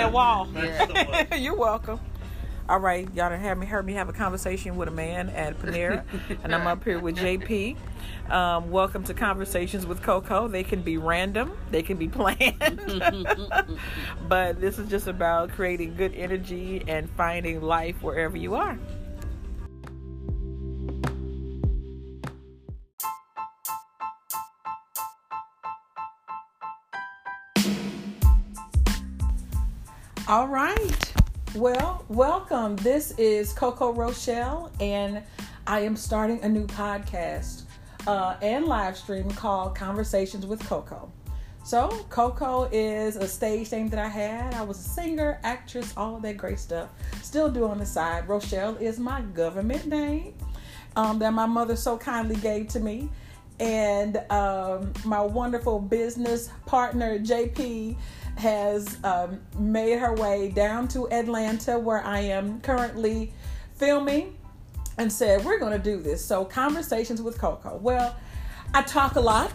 that wall. Yeah. You're welcome. All right, y'all done have me heard me have a conversation with a man at Panera, and I'm up here with JP. Um, welcome to Conversations with Coco. They can be random, they can be planned, but this is just about creating good energy and finding life wherever you are. All right. Well, welcome. This is Coco Rochelle, and I am starting a new podcast uh, and live stream called Conversations with Coco. So, Coco is a stage name that I had. I was a singer, actress, all of that great stuff. Still do on the side. Rochelle is my government name um, that my mother so kindly gave to me. And um, my wonderful business partner, JP, has um, made her way down to Atlanta, where I am currently filming, and said, We're going to do this. So, conversations with Coco. Well, I talk a lot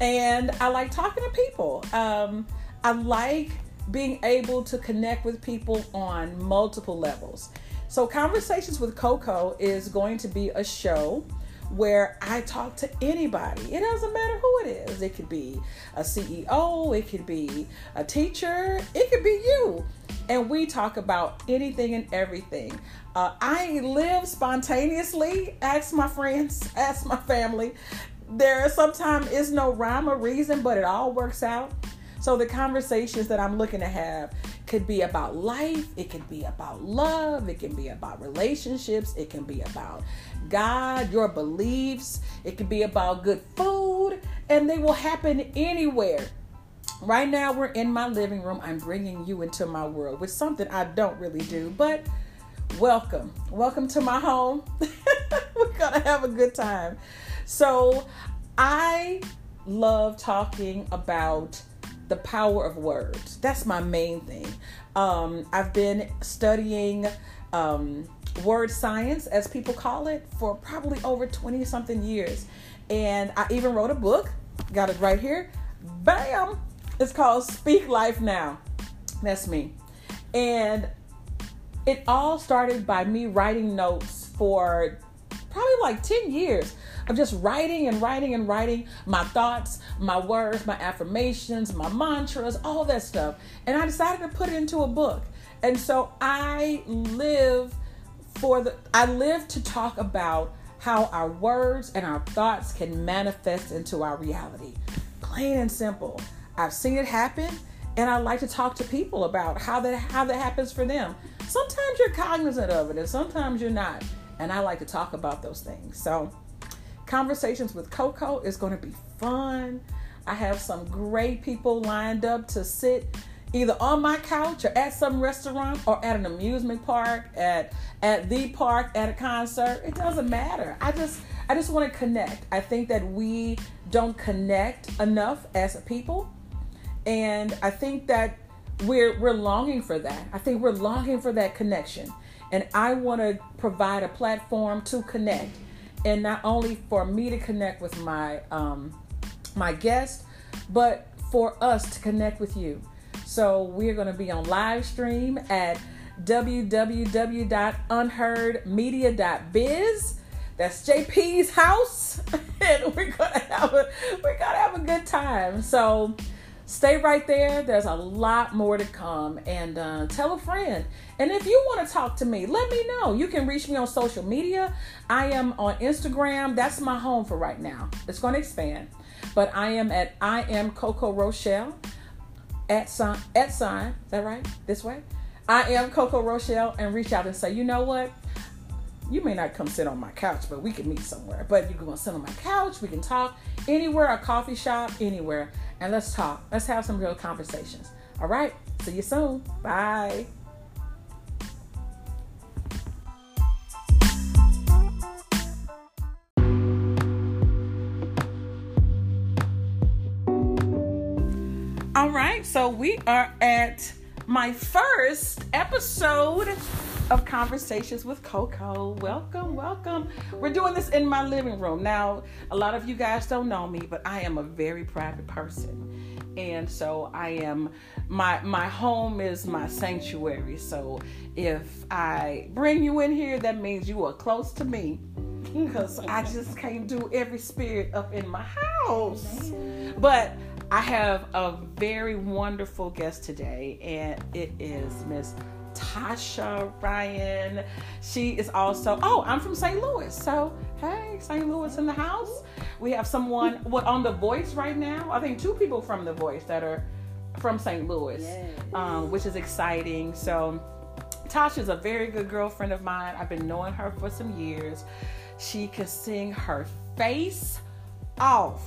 and I like talking to people. Um, I like being able to connect with people on multiple levels. So, Conversations with Coco is going to be a show where I talk to anybody. It doesn't matter who it is. It could be a CEO, it could be a teacher, it could be you. And we talk about anything and everything. Uh, I live spontaneously. Ask my friends, ask my family. There sometimes is no rhyme or reason, but it all works out. So the conversations that I'm looking to have could be about life, it can be about love, it can be about relationships, it can be about God, your beliefs, it can be about good food, and they will happen anywhere. Right now, we're in my living room. I'm bringing you into my world with something I don't really do, but welcome. Welcome to my home. we're going to have a good time. So, I love talking about the power of words. That's my main thing. Um, I've been studying um, word science, as people call it, for probably over 20 something years. And I even wrote a book, got it right here. Bam! It's called Speak Life Now. That's me. And it all started by me writing notes for probably like 10 years of just writing and writing and writing my thoughts, my words, my affirmations, my mantras, all that stuff. And I decided to put it into a book. And so I live for the I live to talk about how our words and our thoughts can manifest into our reality. Plain and simple. I've seen it happen and I like to talk to people about how that how that happens for them. Sometimes you're cognizant of it and sometimes you're not. And I like to talk about those things. So Conversations with Coco is going to be fun. I have some great people lined up to sit either on my couch or at some restaurant or at an amusement park, at at the park, at a concert. It doesn't matter. I just I just want to connect. I think that we don't connect enough as a people. And I think that we're we're longing for that. I think we're longing for that connection. And I want to provide a platform to connect and not only for me to connect with my um, my guest, but for us to connect with you. So we're going to be on live stream at www.unheardmedia.biz. That's JP's house, and we're gonna have a we're gonna have a good time. So stay right there. There's a lot more to come. And uh, tell a friend. And if you want to talk to me, let me know. You can reach me on social media. I am on Instagram. That's my home for right now. It's going to expand. But I am at I am Coco Rochelle at sign at sign. Is that right? This way. I am Coco Rochelle and reach out and say, you know what? You may not come sit on my couch, but we can meet somewhere. But you can sit on my couch. We can talk anywhere, a coffee shop, anywhere and let's talk. Let's have some real conversations. All right. See you soon. Bye. All right. So we are at my first episode of Conversations with Coco. Welcome, welcome. We're doing this in my living room. Now, a lot of you guys don't know me, but I am a very private person. and so I am my my home is my sanctuary. So if I bring you in here, that means you are close to me because I just can't do every spirit up in my house. But I have a very wonderful guest today, and it is Miss Tasha Ryan. She is also, oh, I'm from St. Louis. So, hey, St. Louis in the house. We have someone what on The Voice right now. I think two people from The Voice that are from St. Louis, Yes. um, which is exciting. So, Tasha's a very good girlfriend of mine. I've been knowing her for some years. She can sing her face off.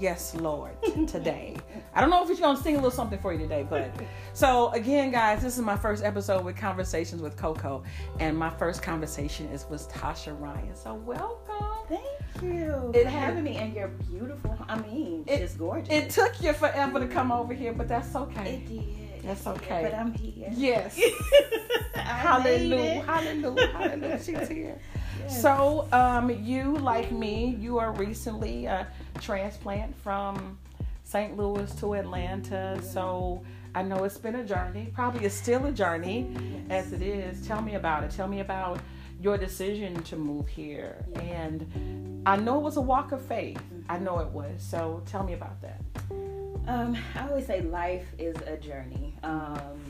Yes, Lord, today. I don't know if she's gonna sing a little something for you today, but so again, guys, this is my first episode with Conversations with Coco, and my first conversation is with Tasha Ryan. So welcome. Thank you It for having me, and you're beautiful. I mean, It- it's gorgeous. It took you forever to come over here, but that's okay. It did. That's okay. But I'm here. Yes. Hallelujah. Hallelujah. Hallelujah. She's here. So, um, you, like me, you are recently a transplant from St. Louis to Atlanta. So, I know it's been a journey. Probably it's still a journey as it is. Tell me about it. Tell me about your decision to move here. And I know it was a walk of faith. I know it was. So, tell me about that. Um, I always say life is a journey. Um,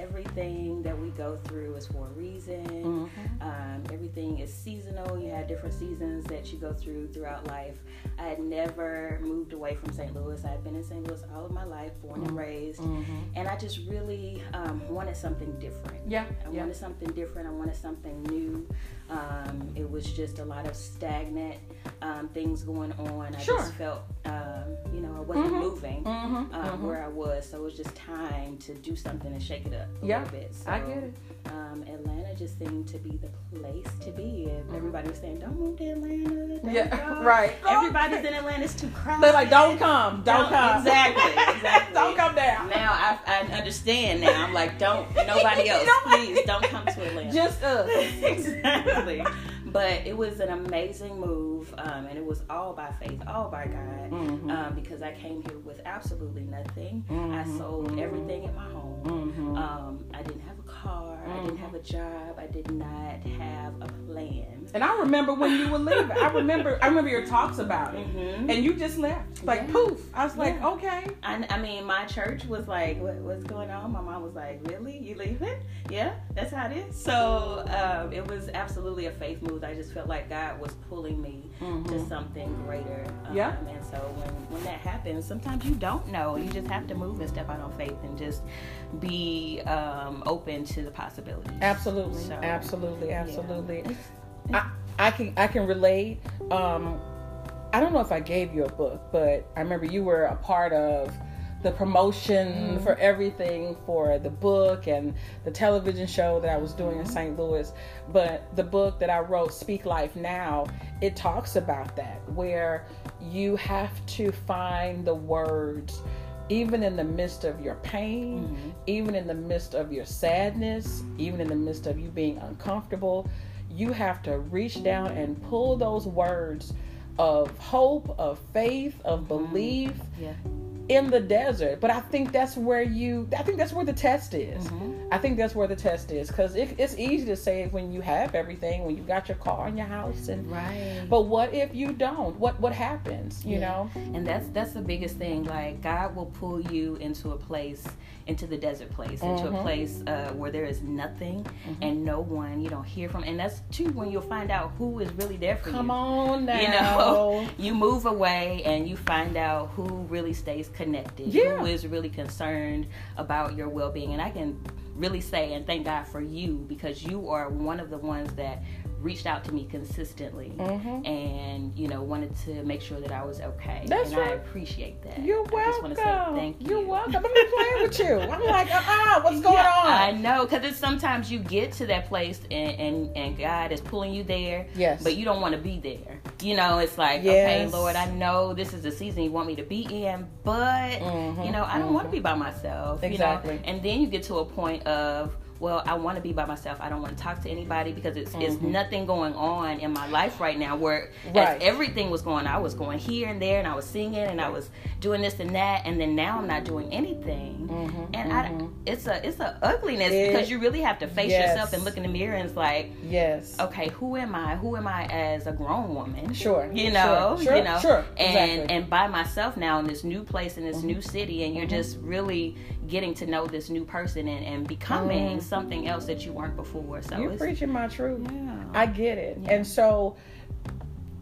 everything that we go through is for a reason. Mm-hmm. Um, everything is seasonal. You have different seasons that you go through throughout life. I had never moved away from St. Louis. I had been in St. Louis all of my life, born and raised. Mm-hmm. And I just really um, wanted something different. Yeah. I Yeah. wanted something different. I wanted something new. Um, it was just a lot of stagnant um, things going on. I Sure. just felt, um, you know, I wasn't Mhm. moving Mm-hmm. um, where I was. So it was just time to do something and shake it up a Yeah, little bit. So, I get it. Um, Atlanta just seemed to be the place to be. And everybody was saying, "Don't move to Atlanta." Don't Mm-hmm. Yeah, go." right. Everybody's in Atlanta. It's too crowded. They're like, don't come, don't, come. Exactly. Exactly. don't come down. Now I, I understand. Now I'm like, don't nobody else, please don't come to Atlanta. Just us. exactly. But it was an amazing move, um, and it was all by faith, all by God, Mhm. um, because I came here with absolutely nothing. I Mhm. sold everything in my home. Mhm. Um, I didn't have a car. I didn't have a job. I did not have a plan. And I remember when you were leaving. I remember. I remember your talks about it, Mhm. and you just left like Yeah. poof. I was like, Yeah. okay. I, I mean, my church was like, what, "What's going on?" My mom was like, "Really? You leaving? Yeah, that's how it is." So um, it was absolutely a faith move. I just felt like God was pulling me to Mhm. something greater. Um, Yeah. And so when when that happens, sometimes you don't know. You just have to move and step out on faith and just be um, open to the possibilities. Absolutely, So, absolutely, absolutely. It's- I, I can I can relate. Um, I don't know if I gave you a book, but I remember you were a part of the promotion mm-hmm. for everything for the book and the television show that I was doing in mm-hmm. St. Louis. But the book that I wrote, Speak Life Now, it talks about that, where you have to find the words even in the midst of your pain, mm-hmm. even in the midst of your sadness, even in the midst of you being uncomfortable, you have to reach down and pull those words of hope, of faith, of belief yeah. In the desert. But I think that's where you, I think that's where the test is. Mm-hmm. I think that's where the test is because it, it's easy to say it when you have everything, when you got your car and your house, and Right. but what if you don't? What what happens? You Yeah. know? And that's that's the biggest thing. Like God will pull you into a place, into the desert place, into Mhm. a place uh, where there is nothing and no one. You don't hear from. And that's too when you'll find out who is really there for Come you. on now. You know, you move away and you find out who really stays connected, Yeah. who is really concerned about your well being. And I can really say and thank God for you because you are one of the ones that reached out to me consistently Mhm. and you know wanted to make sure that I was okay. That's and I appreciate that. You're I just welcome. want to say thank you. You're welcome. I'm not playing with you. I'm like, uh-uh, what's going Yeah, on? I know, because it's sometimes you get to that place and, and and God is pulling you there, Yes. but you don't want to be there. You know, it's like, okay, Lord, I know this is the season you want me to be in, but Mhm, you know, I don't want to be by myself. Exactly. You know? And then you get to a point of well, I want to be by myself. I don't want to talk to anybody because it's it's Mm-hmm. nothing going on in my life right now where Right. as everything was going. I was going here and there, and I was singing, and I was doing this and that, and then now I'm not doing anything. And I, it's a it's a ugliness Mm-hmm. It- because you really have to face Yes. yourself and look in the mirror and it's like, Yes. okay, who am I? Who am I as a grown woman? Sure. You know, Sure. Sure. you know, Sure. and Exactly. Mm-hmm. and by myself now in this new place in this new city, and you're just really getting to know this new person and, and becoming something else that you weren't before. So Mm-hmm. You're preaching my truth. yeah. I get it. Yeah. And so,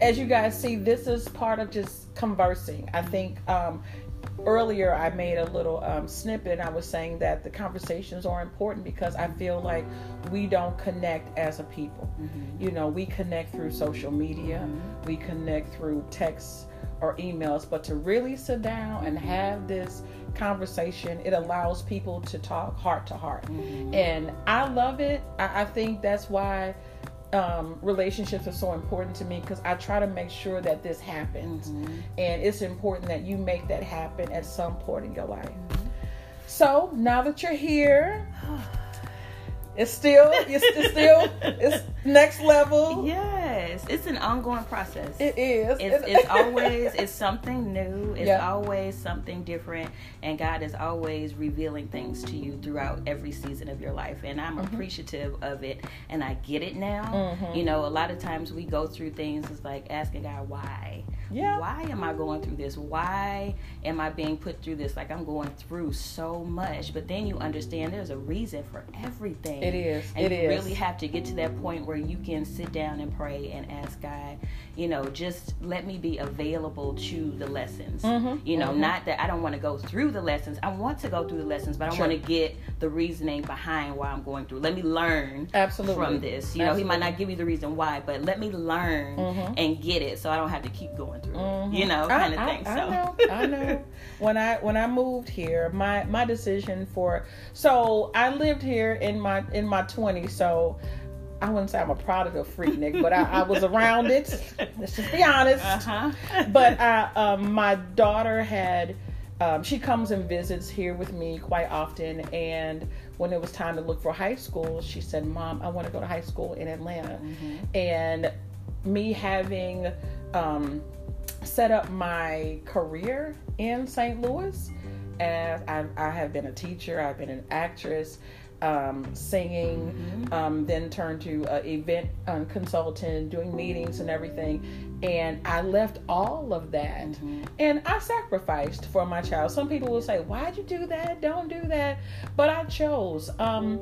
as you guys see, this is part of just conversing. I think um, earlier I made a little um, snippet and I was saying that the conversations are important because I feel like we don't connect as a people. You know, we connect through social media, we connect through texts or emails, but to really sit down and have this conversation, it allows people to talk heart to heart. Mm-hmm. And I love it. I, I think that's why um, relationships are so important to me because I try to make sure that this happens. Mm-hmm. And it's important that you make that happen at some point in your life. Mm-hmm. So now that you're here, it's still, it's, it's still, it's next level. Yes, it's an ongoing process. It is. it's, it's always it's something new it's Yeah. always something different and god is always revealing things to you throughout every season of your life and i'm Mm-hmm. appreciative of it and i get it now you know a lot of times we go through things it's like asking god why Yeah. why am i going through this why am i being put through this like i'm going through so much but then you understand there's a reason for everything It is. and It you is. really have to get to that point where you can sit down and pray and ask God, you know, just let me be available to the lessons. Mhm, You know, mhm. not that I don't want to go through the lessons. I want to go through the lessons, but I Sure. want to get the reasoning behind why I'm going through. Let me learn Absolutely. from this. You know, he might not give you the reason why, but let me learn Mhm. and get it so I don't have to keep going through Mhm. it. You know, I- kind of I, thing. I so know, I know. When I when I moved here, my my decision for so I lived here in my in my twenties. So I wouldn't say I'm a product of Freaknik, but I, I was around it. Let's just be honest. uh-huh. But I, um, my daughter had. Um, she comes and visits here with me quite often, and when it was time to look for high school, she said, "Mom, I want to go to high school in Atlanta." And me having um, set up my career in St. Louis, as I, I have been a teacher, I've been an actress, um, singing, um, then turned to uh, event um, consultant, doing meetings and everything. And I left all of that and I sacrificed for my child. Some people will say, Why'd you do that? Don't do that. But I chose. Um,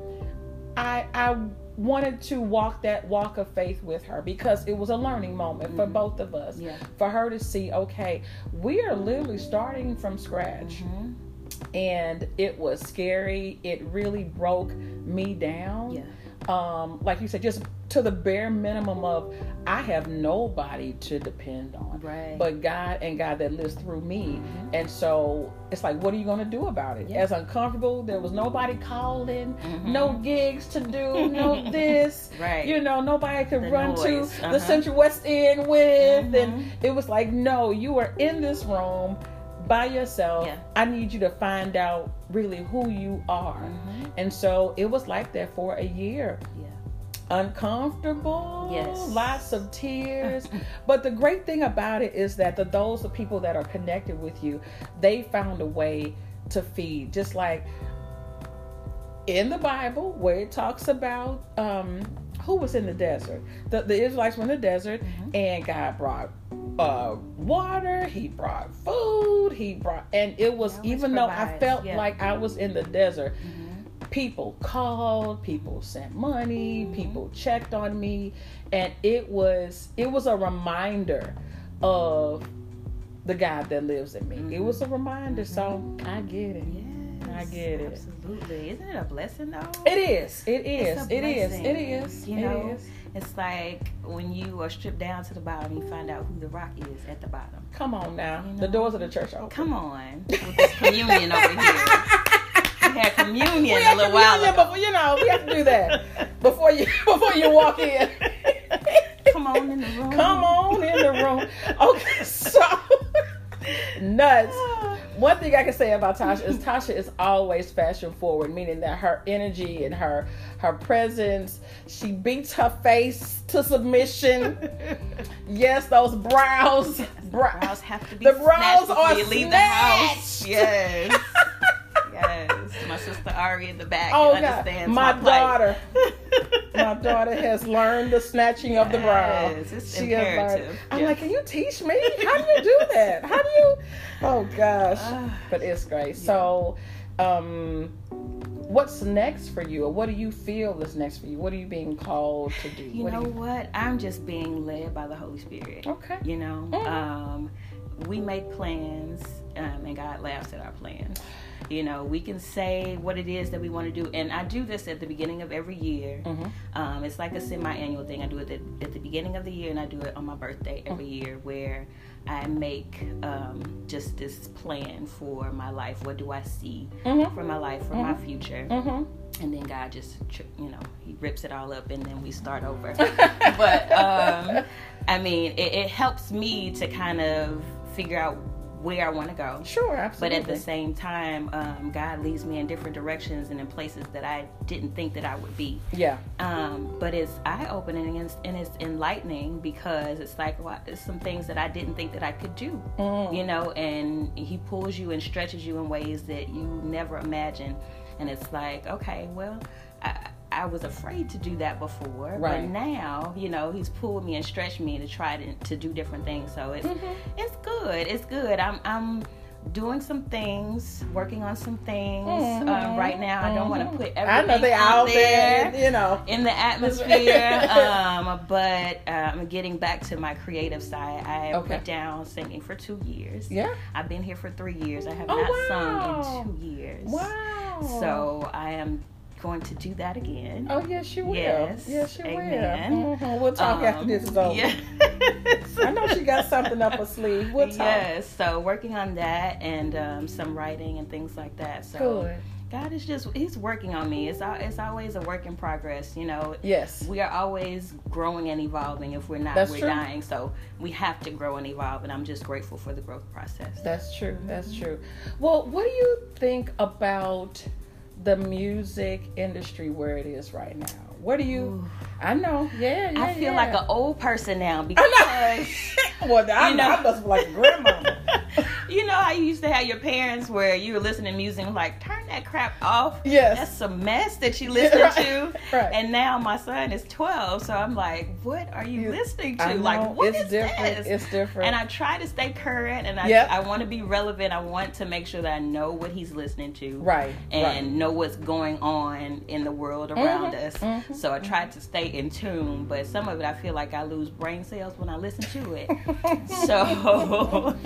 I, I wanted to walk that walk of faith with her because it was a learning moment for both of us. Yeah. For her to see, okay, we are literally starting from scratch Mhm. And it was scary. It really broke me down. Yeah. Um, like you said, just to the bare minimum of I have nobody to depend on, Right. but God and God that lives through me. And so it's like, what are you going to do about it? Yeah. As uncomfortable, there was nobody calling, Mhm. no gigs to do, no this. Right. You know, nobody could The run to noise, the uh-huh. Central West End with. Mhm. And it was like, no, you are in this room by yourself. Yeah. I need you to find out really who you are. Mhm. And so it was like that for a year. Yeah. Uncomfortable, Yes. lots of tears. but the great thing about it is that the those the people that are connected with you, they found a way to feed. Just like in the Bible where it talks about um who was in the desert. The, the Israelites were in the desert and God brought uh water, he brought food, he brought and it was even though I felt yeah. like I was in the desert, Mhm. people called people sent money Mm-hmm. people checked on me and it was it was a reminder of the god that lives in me it was a reminder so i get it Yes, I get it. Absolutely. Isn't it a blessing though? it is it is a it is it is You know, is. it's like when you are stripped down to the bottom, you find out who the rock is at the bottom. come on now You the doors of the church open Come on, with this communion over here. We had communion we a had little while ago. before you know we have to do that before you before you walk in Come on in the room. Come on in the room. Okay, so nuts. Ah. One thing I can say about Tasha is Tasha is always fashion forward, meaning that her energy and her her presence, she beats her face to submission. yes, those brows, brow, brows have to be the brows are you leave the house. Yes. yes, my sister Ari in the back oh, understands my, my daughter. my daughter has learned the snatching of the brow. It's she imperative. I'm yes. like, can you teach me? How do you do that? How do you? Oh gosh, but it's great. Yeah. So, um, what's next for you, or what do you feel is next for you? What are you being called to do? You what know you... what? I'm just being led by the Holy Spirit. Okay. You know, mm-hmm. um, we make plans, um, and God laughs at our plans. You know, we can say what it is that we want to do, and I do this at the beginning of every year. Mm-hmm. Um, it's like a semi-annual thing. I do it at, at, the beginning of the year, and I do it on my birthday every mm-hmm. year, where I make um, just this plan for my life. What do I see mm-hmm. for my life, for my mm-hmm. future? Mm-hmm. And then God just, you know, He rips it all up, and then we start over. but um, I mean, it, it helps me to kind of figure out where I want to go. Sure, absolutely. But at the same time, um, God leads me in different directions and in places that I didn't think that I would be. Yeah. Um, but it's eye opening and, and, it's enlightening because it's like well, it's some things that I didn't think that I could do. Mm. You know, and He pulls you and stretches you in ways that you never imagined. And it's like, okay, well, I, I was afraid to do that before, right. but now you know he's pulled me and stretched me to try to, to do different things. So it's mm-hmm. it's good. It's good. I'm I'm doing some things, working on some things mm-hmm. um, right now. Mm-hmm. I don't want to mm-hmm. put everything I know they out, there, there, you know, in the atmosphere. um, but I'm um, getting back to my creative side. I okay. put down singing for two years. Yeah, I've been here for three years. I have oh, not wow. sung in two years. Wow. So I am going to do that again. Oh yes, you will. Yes, yes, you Amen. will. Mm-hmm. We'll talk um, after this is over. Yes. I know she got something up her sleeve. We'll talk. Yes, so working on that and um, some writing and things like that. So. Good. God is just He's working on me. It's it's always a work in progress, you know. Yes. We are always growing and evolving. If we're not, That's we're true. dying. So we have to grow and evolve, and I'm just grateful for the growth process. That's true. That's true. Well, what do you think about the music industry where it is right now? What do you? Ooh. I know, yeah, yeah I feel yeah. like an old person now because. well, I, you know, I must be like grandma. you know how you used to have your parents where you were listening to music like turn that crap off. Yes. That's some mess that you listen right. to. Right. And now my son is 12, so I'm like, what are you, you listening to? Like, what it's is different. this? It's different. And I try to stay current and I, yep. I want to be relevant. I want to make sure that I know what he's listening to. Right. And right. know what's going on in the world around mm-hmm. us. Mm-hmm. So I try to stay in tune, but some of it I feel like I lose brain cells when I listen to it. so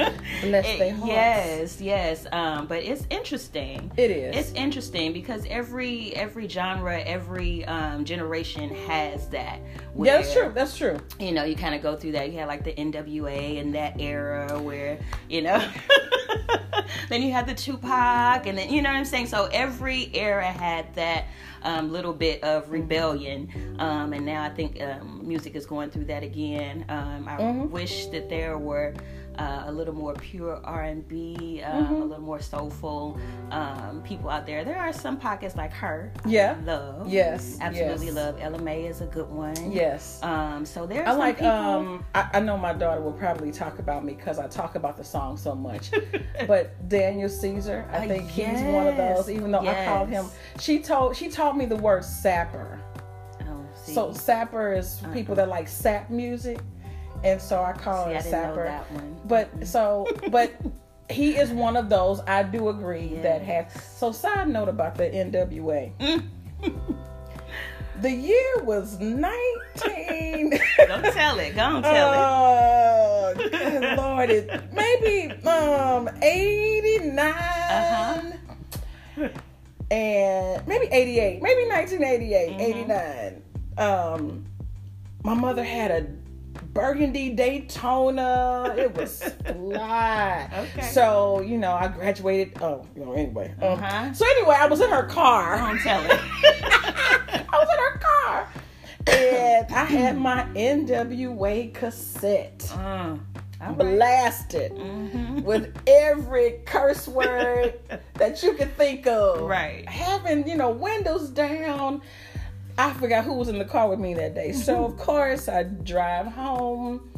it, Yes, yes. Um, but it's interesting. It is. It's interesting because every every genre, every um, generation has that. Where, yeah, that's true. That's true. You know, you kind of go through that. You had like the NWA in that era where you know. then you had the Tupac, and then you know what I'm saying. So every era had that um, little bit of rebellion, um, and now I think um, music is going through that again. Um, I mm-hmm. wish that there were uh, a little more pure R&B, um, mm-hmm. a little more soulful um, people out there. There are some pockets like her. Yeah. Love. Yes. Absolutely yes. love. Ella Mai is a good one. Yes. Um, so there's I like, people... um, I, I, know my daughter will probably talk about me because I talk about the song so much. but Daniel Caesar, I think uh, yes. he's one of those, even though yes. I called him, she told, she taught me the word sapper. Oh, so sapper is uh-huh. people that like sap music and so I call See, him I Sapper. But so, but he is one of those. I do agree yes. that has. So side note about the NWA. the year was nineteen. Don't tell it. Go on, tell uh, it. Good Lord, it maybe um eighty nine. Uh-huh. And maybe 88, maybe 1988, mm-hmm. 89. Um, my mother had a burgundy Daytona. It was fly. Okay. So you know, I graduated. Oh, you know, anyway. Um, uh-huh. So anyway, I was in her car. I'm telling. I was in her car, and I had my NWA cassette. Uh. Right. blasted Mhm. with every curse word that you could think of. Right. Having, you know, windows down. I forgot who was in the car with me that day. So, of course, I drive home.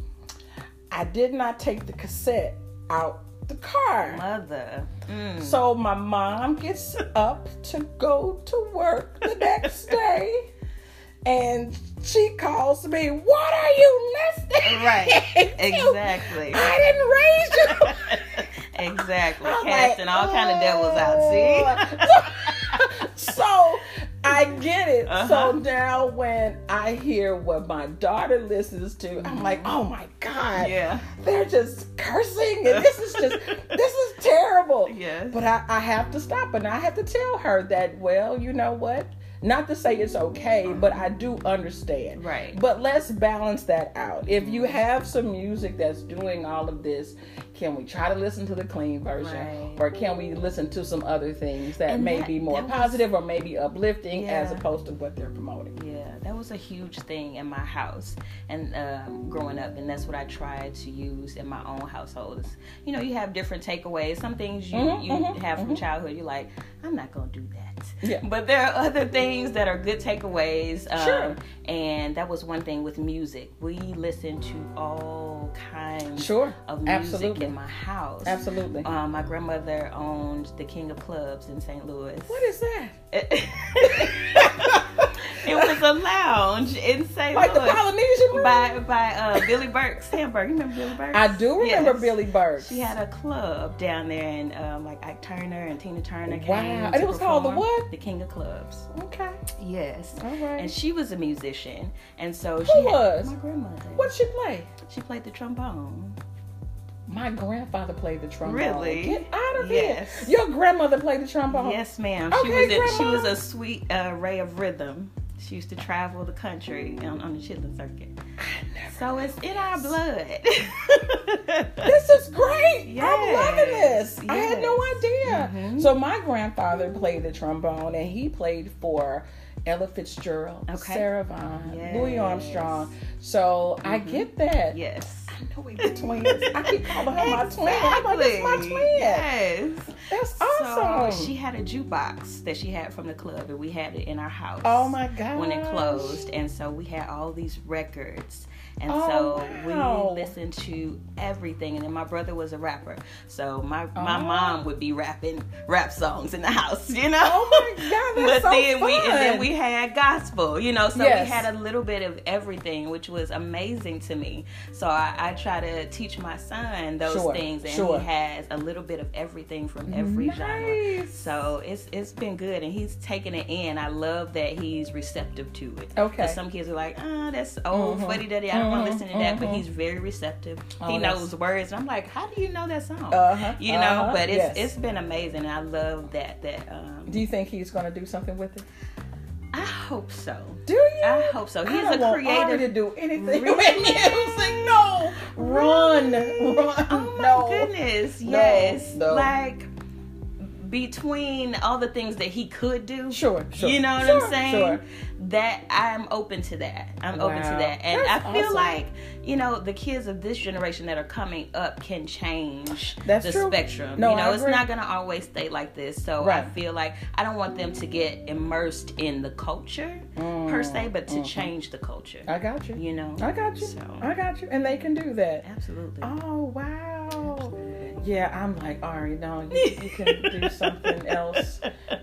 I did not take the cassette out the car. Mother. Mm. So my mom gets up to go to work the next day. And she calls me, What are you listening? Right. Exactly. I didn't raise you. exactly. I'm Casting like, all kind of devils out. See? "Oh." so I get it. So Uh-huh. now when I hear what my daughter listens to, I'm like, oh my God. Yeah. They're just cursing and this is just this is terrible. Yes. But I, I have to stop and I have to tell her that, well, you know what? Not to say it's okay, but I do understand. Right. But let's balance that out. If you have some music that's doing all of this, can we try to listen to the clean version? Right. Or can we listen to some other things that And may that- be more that was- positive or maybe uplifting as opposed to what they're promoting? Yeah, that was a huge thing in my house and um, growing up, and that's what I tried to use in my own household. Is, you know, you have different takeaways. Some things you Mhm, you mhm, have from childhood, you're like, I'm not gonna do that. Yeah. But there are other things that are good takeaways. Um, Sure. And that was one thing with music. We listened to all kinds Sure. of music Absolutely. in my house. Absolutely. Um, my grandmother owned the King of Clubs in St. Louis. what is that? it was a lounge in St. Like the Polynesian room? by by uh, Billy Burke's Hamburg. You remember Billy Burke? I do remember Yes. Billy Burke. She had a club down there, and um, like Ike Turner and Tina Turner came. Wow. And it was called the what? The King of Clubs. Okay. Yes. All right. And she was a musician, and so Who she had, was? my grandmother. What'd she play? She played the trombone. My grandfather played the trombone. Really? Get out of Yes. here. Your grandmother played the trombone. Yes, ma'am. she Okay, was a, she was a sweet uh, ray of rhythm. She used to travel the country on, on the chitlin circuit. So it's in our blood. This is great. I'm loving this. I had no Yes. idea. Mhm. So my grandfather played the trombone and he played for Ella Fitzgerald, Okay. Sarah Vaughan, Yes. Louis Armstrong. So I get that. yes. I know we were twins. I keep calling her my twin. I'm like, that's my Exactly. twin. Yes. That's awesome. So she had a jukebox that she had from the club, and we had it in our house. oh my god. When it closed, and so we had all these records, and Oh, so wow. we listened to everything. And then my brother was a rapper, so my my Oh. mom would be rapping rap songs in the house, you know. Oh my god, that's but so then fun. we and then we had gospel, you know. So Yes. we had a little bit of everything, which was amazing to me. So I, I try to teach my son those Sure, things, and sure. he has a little bit of everything from every genre. So it's it's been good, and he's taking it in. I love that he's receptive to it. Okay. some kids are like, ah, that's old Mhm. fuddy duddy. I don't want to listen to that, but mhm. he's very receptive. Oh, he that's- knows words, and I'm like, how do you know that song? Uh-huh, You know, uh-huh, but it's yes. it's been amazing. I love that that. Um, Do you think he's going to do something with it? I hope so. Do you? I hope so. He's a creator to do anything Really? with music. No, run, run. Oh my no. goodness, No, yes. no. Like between all the things that he could do, Sure, sure. you know what Sure, I'm saying? Sure. That I'm open to that. I'm open to that. And That's I feel awesome. like, you know, the kids of this generation that are coming up can change That's the true. spectrum. No, you know, it's not gonna always stay like this. So I feel like I don't want them to get immersed in the culture per se, but to mhm. change the culture. I got you. You know? I got you. So I got you. And they can do that. absolutely. Oh wow. Yeah, I'm like Ari. No, you, you can do something else.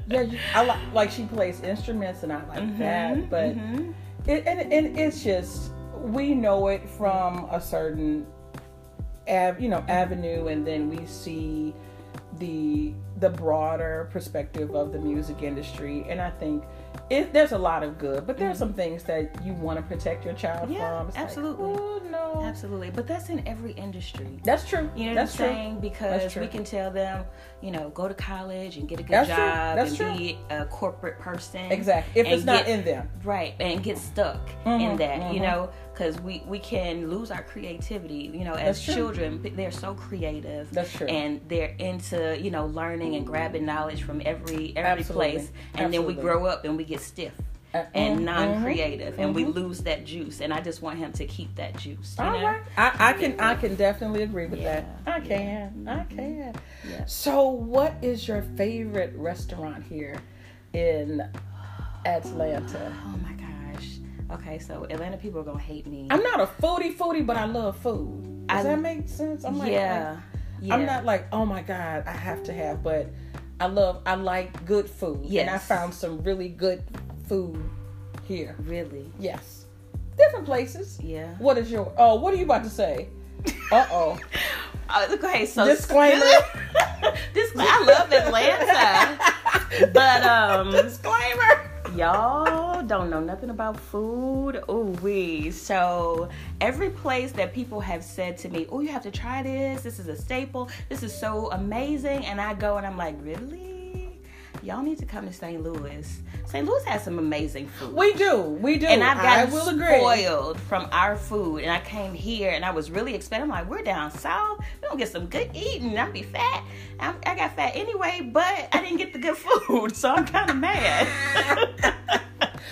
Yeah, you, I like like she plays instruments, and I like Mhm, that. But mhm. it, and, and it's just we know it from a certain av, you know avenue and then we see the the broader perspective of the music industry and i think it, there's a lot of good but there's some things that you want to protect your child Mm-hmm. Yeah, from It's absolutely. oh, Absolutely. But that's in every industry. that's true You know that's what I'm true saying? Because we can tell them, you know, go to college and get a good That's job and true. be a corporate person. exactly if it's not get- in them Right, and get stuck Mhm, in that, you mhm. know, because we we can lose our creativity. You know, as children, they're so creative. That's true. And they're into you know learning and grabbing knowledge from every every Absolutely. place, and then we grow up and we get stiff. Uh, and mm, non-creative, and we mhm. lose that juice. And I just want him to keep that juice. You All know? right. I, I can I can definitely agree with Yeah, that. I can. I Mhm. can. Yeah. So what is your favorite restaurant here in Atlanta? Oh my gosh. Okay, so Atlanta people are gonna hate me. I'm not a foodie foodie, but I love food. Does I- that make sense? I'm like, yeah. yeah. I'm not like, oh my god, I have to have, but I love, I like good food. Yes. And I found some really good food here. really. Yes, different places. Yeah. What is your? Oh, what are you about to say? Uh oh. Okay, so Disclaimer. Disclaimer. I love Atlanta, but um, Disclaimer. y'all don't know nothing about food. Ooh wee. So every place that people have said to me, "Oh, you have to try this. This is a staple. This is so amazing," and I go and I'm like, really? Y'all need to come to St. Louis. St. Louis has some amazing food. We do. We do. and I've I gotten will agree. spoiled from our food. And I came here and I was really expecting. I'm like, we're down south. We're gonna get some good eating. I'll be fat. I'm, I got fat anyway, but I didn't get the good food, so I'm kind of mad.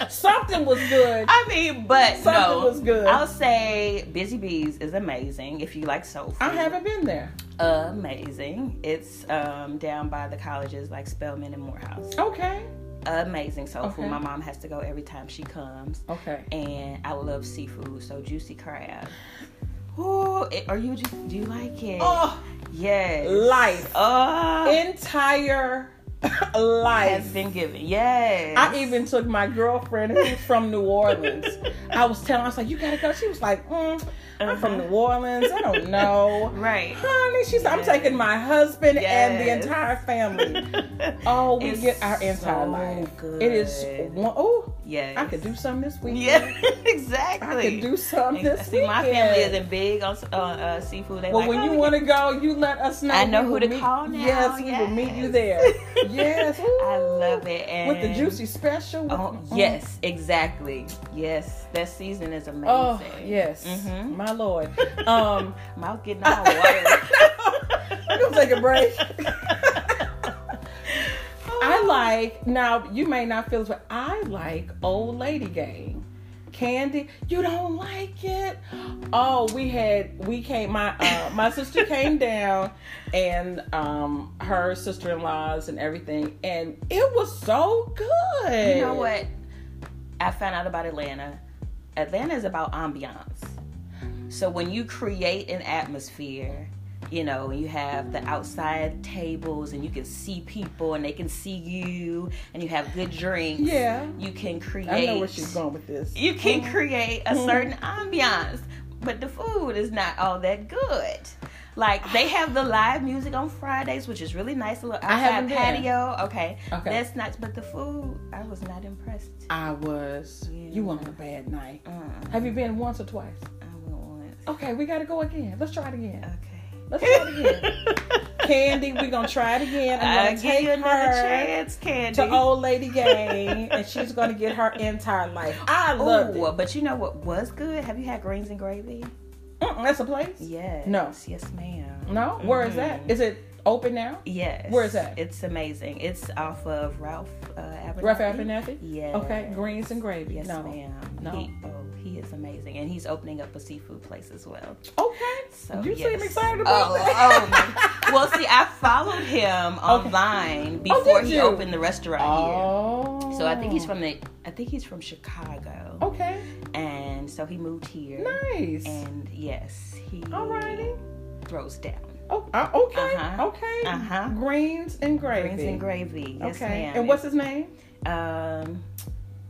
Something was good. I mean, but Something no, was good. I'll say Busy Bees is amazing if you like soul food. I haven't been there. Amazing. It's um, down by the colleges like Spelman and Morehouse. Okay. Amazing soul food. My mom has to go every time she comes. Okay. and I love seafood, so juicy crab. Ooh, it, are you? Do you like it? Oh, yes. life. Oh, entire has been given. Yes. I even took my girlfriend who's from New Orleans. I was telling her, I was like, you gotta go. She was like, mm, I'm from Uh-huh. New Orleans. I don't know. right. Honey, she said, I'm taking my husband and the entire family. Oh, we It's get our entire so life. good. It is one oh, Yes. I could do something this weekend. Yeah, exactly. I could do something this week. See, my family isn't big on uh, uh, seafood. They Well, like, when oh, you want to go, you let us know. I know We who to meet- call now. Yes, we will meet you there. yes, I love it. And with the juicy special. Oh mm. yes, exactly. Yes, that season is amazing. Oh yes, Mhm. my lord. Um, Mouth getting all we're gonna take a break. I like now. You may not feel this, but I like old lady gang. Kandi, you don't like it? Oh, we had we came. My uh, my sister came down, and um her sister in laws and everything, and it was so good. You know what? I found out about Atlanta. Atlanta is about ambiance. So when you create an atmosphere, you know, you have the outside tables and you can see people and they can see you and you have good drinks. Yeah, You can create I know where she's going with this. You can create a certain ambiance, but the food is not all that good. Like they have the live music on Fridays, which is really nice. A little I outside patio. Okay. Okay. that's nice. But the food, I was not impressed. I was. Yeah. You went on a bad night. Mm, Have you been once or twice? I. Okay, we gotta go again. Let's try it again. Okay. Let's try it again. Kandi, we're gonna try it again. I'm gonna give take you another her chance, Kandi. to old lady gang, and she's gonna get her entire life. I love it. but you know what was good? Have you had greens and gravy? Mm-mm, that's a place. Yes. No. Yes, ma'am. No, where is that? Mhm. Is it open now? Yes. Where is that? It's amazing. It's off of Ralph uh, Abernathy. Ralph Abernathy. Yes. Okay, greens and gravy. Yes, no. ma'am. No. He, oh, he is amazing, and he's opening up a seafood place as well. Okay. So you yes. seem excited about oh, that. Oh. Well, see, I followed him online Oh, before did he you? opened the restaurant Oh. here. So I think he's from the. I think he's from Chicago, Okay. and so he moved here. Nice. And yes, he Alrighty. throws down. Oh, uh, okay. Uh-huh. Okay. Uh-huh. Greens and gravy. Greens and gravy. Yes, okay. ma'am. And what's his name? um?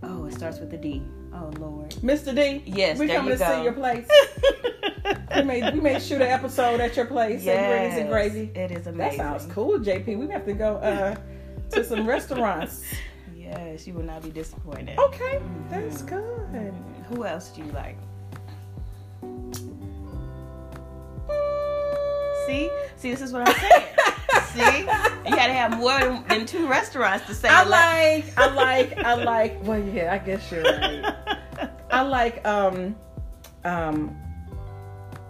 Oh, it starts with a D. Oh Lord. Mr. D. Yes, we coming to go. see your place. we may we may shoot an episode at your place. and greens and gravy. It is amazing. That sounds cool, JP. We have to go uh, to some restaurants. Yes, you will not be disappointed. Okay, that's good. Mm, Who else do you like? See, see, this is what I'm saying. see, you gotta have more than- than two restaurants to say. I like, I like, I like. Well, yeah, I guess you're right. I like, um, um,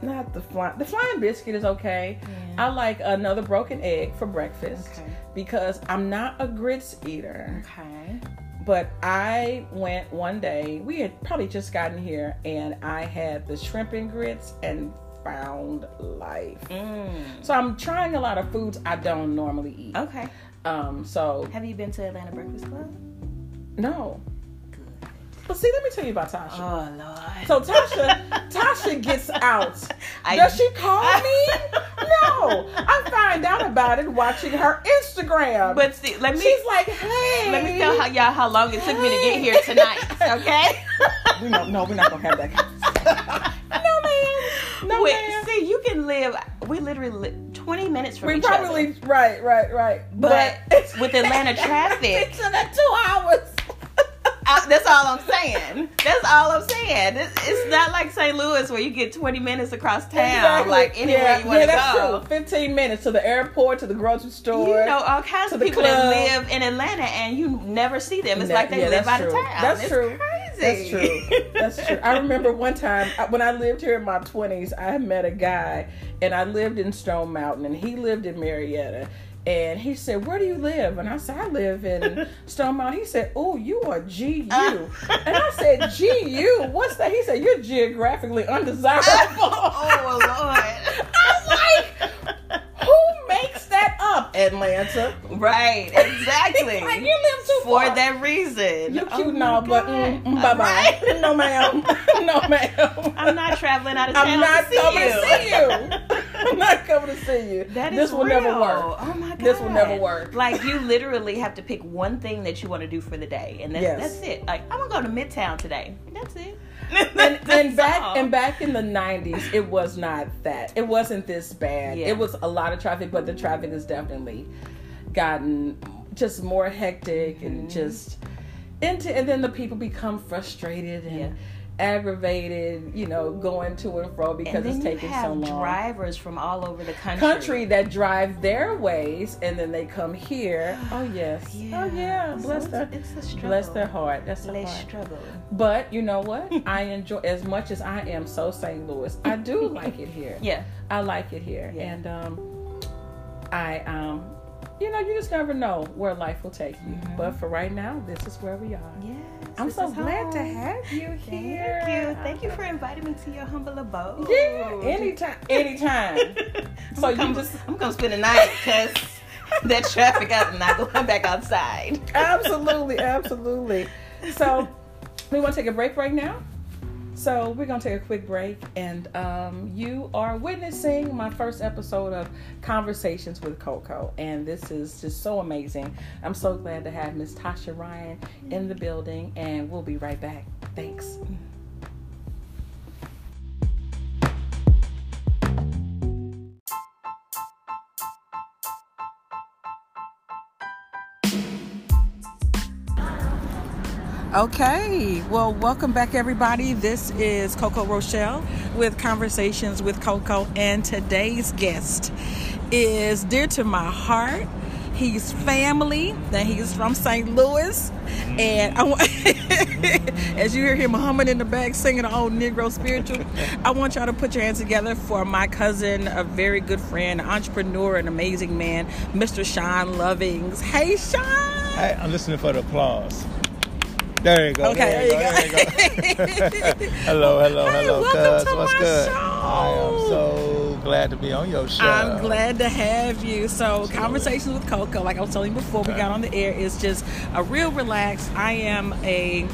not the flying. The flying biscuit is okay. Yeah. I like another broken egg for breakfast Okay. because I'm not a grits eater. Okay. but I went one day. We had probably just gotten here, and I had the shrimp and grits and found life. Mm. So I'm trying a lot of foods I don't normally eat. Okay. Um, so Have you been to Atlanta Breakfast Club? no. Good. But see, let me tell you about Tasha. Oh Lord. So Tasha, Tasha gets out. I- Does she call me? No. I find out about it watching her Instagram. But see, let me she's like, hey. let me tell how, y'all how long it took me to get here tonight. Okay. We don't, no, we're not gonna have that. No, Wait, see, you can live. We literally live twenty minutes from We each probably other. right, right, right. But with Atlanta traffic- it's in that two hours. I, that's all I'm saying. That's all I'm saying. It's, it's not like St. Louis where you get 20 minutes across town, Exactly. like anywhere yeah, you want to that's go. True. Fifteen minutes to the airport, to the grocery store. You know all kinds of people that live in Atlanta and you never see them. It's like they yeah, live out of town. That's It's true. Crazy. That's true. That's true. I remember one time when I lived here in my twenties, I met a guy, and I lived in Stone Mountain, and he lived in Marietta. And he said, "Where do you live?" And I said, "I live in Stone Mountain." He said, "Oh, you are GU." and I said, "GU? What's that?" He said, "You're geographically undesirable." oh Lord. I'm like, "Who makes that up, Atlanta?" right. Exactly. Like you live too For far. that reason. You Oh cute and my all, but God. mm, bye bye. Right. No, ma'am. No, ma'am. I'm not traveling out of town I'm not to see coming you. to see you. I'm not coming to see you. That is this will never work. Oh my god. This will never work. Like you literally have to pick one thing that you want to do for the day, and that's, Yes. that's it. Like I'm gonna go to Midtown today. That's it. And, and back all. and back in the '90s, it was not that. It wasn't this bad. Yeah. It was a lot of traffic, but the traffic has definitely gotten just more hectic Mm-hmm. and just into. And then the people become frustrated and Yeah. Aggravated. You know, going to and fro because and it's taking so long. drivers from all over the country. country that drive their ways and then they come here. Oh yes. Oh yeah. So Bless it's- their it's a struggle. bless their heart. That's a heart. struggle. But you know what? I enjoy as much as I am so St. Louis. I do like it here. Yeah. I like it here. Yeah. And um I um you know, you just never know where life will take you. But for right now, this is where we are. Yes. I'm so glad to have you here. Thank you. Thank you for inviting me to your humble abode. Yeah, anytime anytime. so you I'm, just I'm gonna spend the night because that traffic. I'm not going back outside. absolutely, absolutely. So we want to take a break right now. So we're gonna take a quick break, and um, you are witnessing my first episode of Conversations with Coco, and this is just so amazing. I'm so glad to have Miss Tasha Ryan in the building, and we'll be right back. Thanks. Okay, well, welcome back, everybody. This is Coco Rochelle with Conversations with Coco, and today's guest is dear to my heart. He's family, that he's from St. Louis, mm-hmm. and I want, as you hear him humming in the back singing an old Negro spiritual, I want y'all to put your hands together for my cousin, a very good friend, entrepreneur, an amazing man, Mr. Sean Lovings. Hey, Sean. Hey, I'm listening for the applause. There you go. Okay, there you go. There you go. hello, hello, Hey, hello, welcome to What's my good? show. I am so glad to be on your show. I'm glad to have you. So, Conversations with Coco, like I was telling you before we got on the air, is just a real relaxed. I am a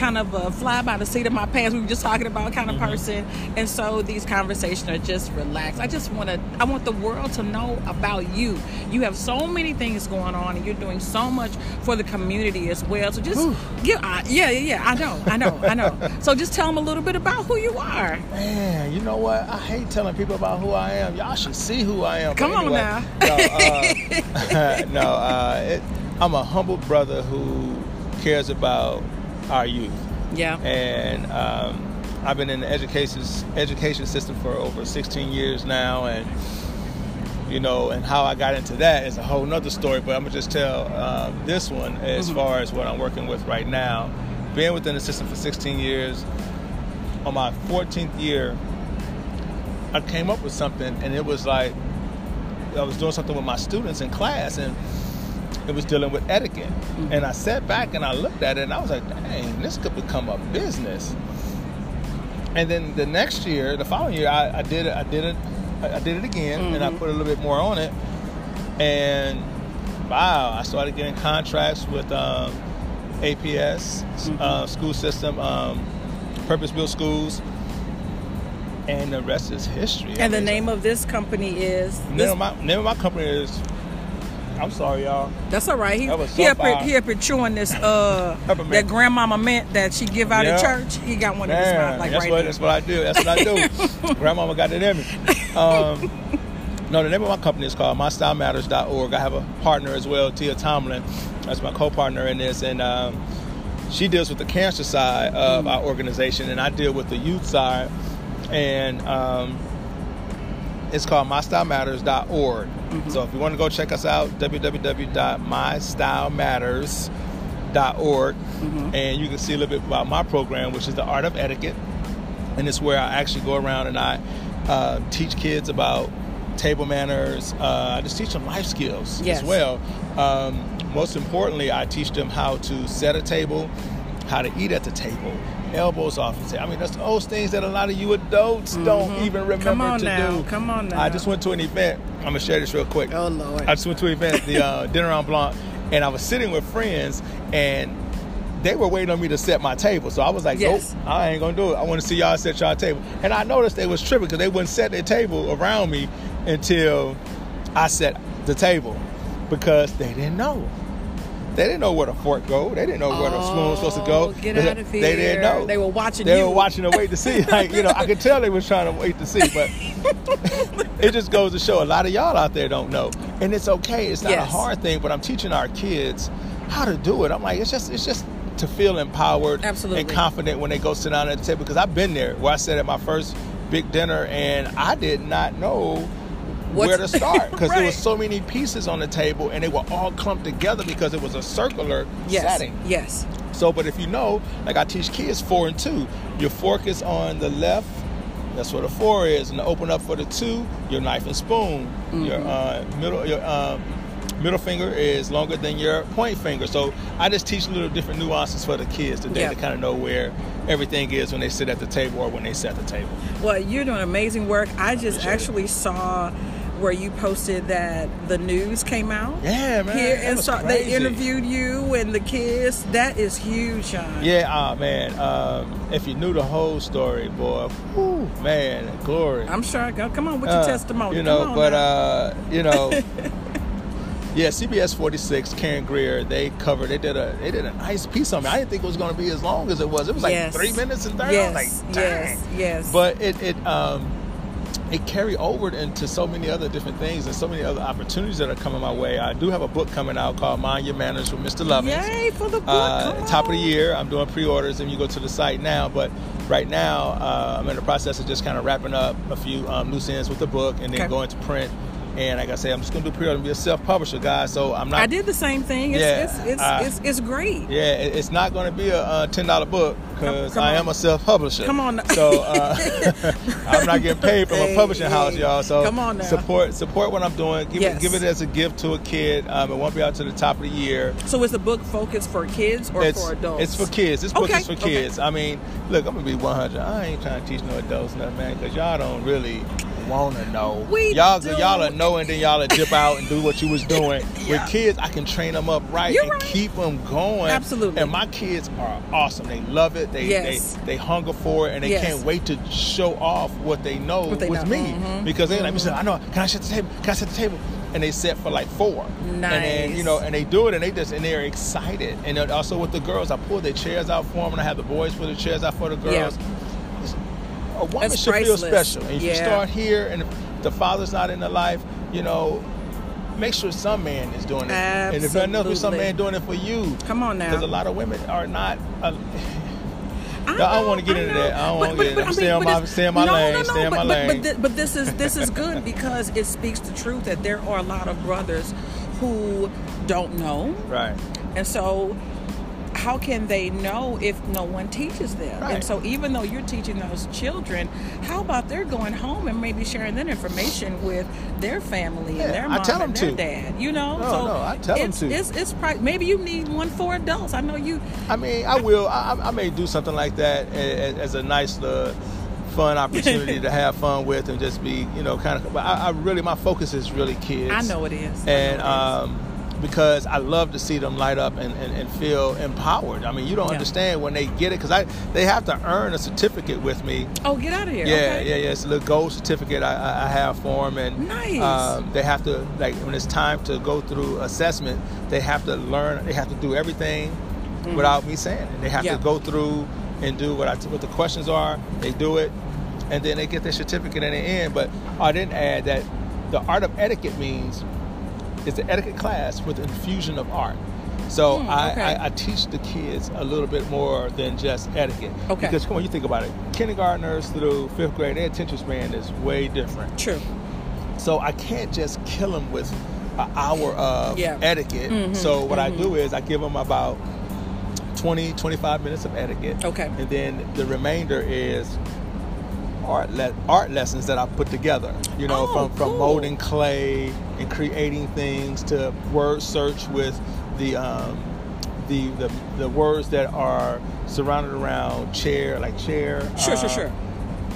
kind of a fly by the seat of my pants. We were just talking about kind of Mm-hmm. person, and so these conversations are just relaxed. I just want to, I want the world to know about you. You have so many things going on, and you're doing so much for the community as well. So just give, uh, yeah, yeah, yeah. I know, I know, I know. So just tell them a little bit about who you are. Man, you know what? I hate telling people about who I am. Y'all should see who I am. Come on now. No, uh, no uh, it, I'm a humble brother who cares about our youth. Yeah. and um, I've been in the education education system for over 16 years now, and you know, and how I got into that is a whole nother story. But I'm gonna just tell um, this one as Mm-hmm. far as what I'm working with right now. Being within the system for 16 years, on my 14th year, I came up with something, and it was like I was doing something with my students in class, and it was dealing with etiquette. Mm-hmm. And I sat back and I looked at it and I was like, dang, this could become a business. And then the next year, the following year, I, I did it. I did it. I did it again, and I Mhm. put a little bit more on it. And wow, I started getting contracts with um, APS uh, school system, um, purpose-built schools, and the rest is history. I And the mean, name of this company is. name this- of my name of my company is. I'm sorry, y'all. that's all right. He, That was he, up here, he up here chewing this uh that grandmama mint that she give out at church. He got one in his mouth like that's right what here. that's what I do. That's what I do. Grandmama got it in me. Um, no, the name of my company is called MyStyleMatters.org. I have a partner as well, Tia Tomlin. That's my co-partner in this, and um, she deals with the cancer side of our organization, and I deal with the youth side. And um, it's called MyStyleMatters.org. So if you want to go check us out, www.mystylematters.org, and you can see a little bit about my program, which is the Art of Etiquette, and it's where I actually go around and I uh, teach kids about table manners. Uh, I just teach them life skills Yes. as well. Um, most importantly, I teach them how to set a table, how to eat at the table, elbows off the table. I mean, that's those things that a lot of you adults don't even remember Mm-hmm. Come on to now. do. Come on now. I just went to an event. I'm gonna share this real quick. Oh Lord. I just went to an event, the uh, dinner on Blanc, and I was sitting with friends, and they were waiting on me to set my table. So I was like, Yes. nope, I ain't gonna do it. I want to see y'all set y'all table. And I noticed they was tripping because they wouldn't set their table around me until I set the table because they didn't know. They didn't know where the fork go. They didn't know where the spoon was supposed to go. Oh, get they, out of They didn't know. They were watching They you. were watching to wait to see. Like you know, I could tell they was trying to wait to see, but it just goes to show a lot of y'all out there don't know, and it's okay. It's not Yes. a hard thing, but I'm teaching our kids how to do it. I'm like, it's just, it's just to feel empowered Absolutely. and confident when they go sit down at the table. Because I've been there where I sat at my first big dinner and I did not know What- where to start because there was so many pieces on the table and they were all clumped together because it was a circular yes. setting. Yes. So, but if you know, like I teach kids four and two, your fork is on the left. That's where the four is, and to open up for the two, your knife and spoon. Your uh, middle, your um, middle finger is longer than your point finger. So I just teach little different nuances for the kids today to kind of know where everything is when they sit at the table or when they set the table. Well, you're doing amazing work. I just Appreciate it. actually saw where you posted that the news came out. Yeah, man. Here and so they interviewed you and the kids. That is huge, Sean. Yeah, ah man. Um, if you knew the whole story, boy, whew, man, glory. I'm sure. I go. Come on with your Uh, testimony. You know, Come on but uh, you know, yeah, CBS 46, Karyn Greer, they covered. They did a they did a nice piece on me. I didn't think it was going to be as long as it was. It was like Yes. three minutes and thirty. Yes, like, dang. yes, yes. But it it um it carried over into so many other different things and so many other opportunities that are coming my way. I do have a book coming out called Mind Your Manners with Mr. Lovins. Yay for the book! Uh, top of the year. I'm doing pre-orders, and you go to the site now. But right now, uh, I'm in the process of just kind of wrapping up a few um, loose ends with the book, and then Okay. going to print. And like I said, I'm just gonna do pre-order and be a self-publisher, guys. So I'm not. I did the same thing. It's Yeah, it's it's, uh, it's, it's great. Yeah, it's not going to be a, uh ten dollar book because I on. am a self-publisher. Come on now. So uh, I'm not getting paid from Hey, a publishing house, y'all. So Come on now. support support what I'm doing. Give Yes. it give it as a gift to a kid. Um, it won't be out to the top of the year. So is the book focused for kids or it's, for adults? It's for kids. This book Okay, is for kids. okay. I mean, look, I'm gonna be 100. I ain't trying to teach no adults nothing, man, because y'all don't really wanna know. We y'all do. y'all will know, and then y'all will dip out and do what you was doing. Yeah. With kids, I can train them up right You're and right. keep them going. Absolutely. And my kids are awesome. They love it. They Yes. they, they hunger for it, and they Yes. can't wait to show off what they know What they with know. me. Mhm. Because they like me say, I know. Can I set the table? Can I set the table? And they set for like four. And then Nice. you know, and they do it, and they just and they're excited. And also with the girls, I pull their chairs out for them, and I have the boys pull the chairs out for the girls. It's- A woman That's should feel special. And if you start here, and the father's not in the life, you know, make sure some man is doing it. And if nothing else, be some Absolutely. man doing it for you. Come on now. Because a lot of women are not. Uh, I, I don't wanna get into that. I don't wanna get into that. Stay on my- stay my no, lane, No, no, stay in my lane. But, but this is this is good because it speaks the truth that there are a lot of brothers who don't know, right. and so how can they know if no one teaches them? Right. And so, even though you're teaching those children, how about they're going home and maybe sharing that information with their family Yeah, and their mom and them their to. dad? You know, No, so no, I tell them it's, to. It's it's pri- maybe you need one for adults. I know you. I mean, I will. I, I may do something like that as, as a nice, uh, fun opportunity to have fun with and just be, you know, kind of. But I, I really, my focus is really kids. I know it is. And it is. um, because I love to see them light up and, and, and feel empowered. I mean, you don't Yeah. understand when they get it because I they have to earn a certificate with me. oh, get out of here. Yeah, okay. yeah, yeah. It's a little gold certificate I, I- have for them, and Nice. um, they have to like when it's time to go through assessment. They have to learn. They have to do everything without me saying it. They have Mm-hmm. Yeah. to go through and do what I what the questions are. They do it, and then they get their certificate in the end. But I didn't add that the art of etiquette means it's an etiquette class with infusion of art. So Hmm, I, okay. I, I teach the kids a little bit more than just etiquette. Okay. Because come on, you think about it. Kindergartners through fifth grade, their attention span is way different. True. So I can't just kill them with an hour of Yeah. etiquette. Mhm, So what I mhm. do is I give them about 20, 25 minutes of etiquette. Okay. And then the remainder is art le- art lessons that I put together. You know, Oh, from, from cool. molding clay and creating things to word search with the um, the, the the words that are surrounded around chair, like chair. Sure, sure, uh, sure.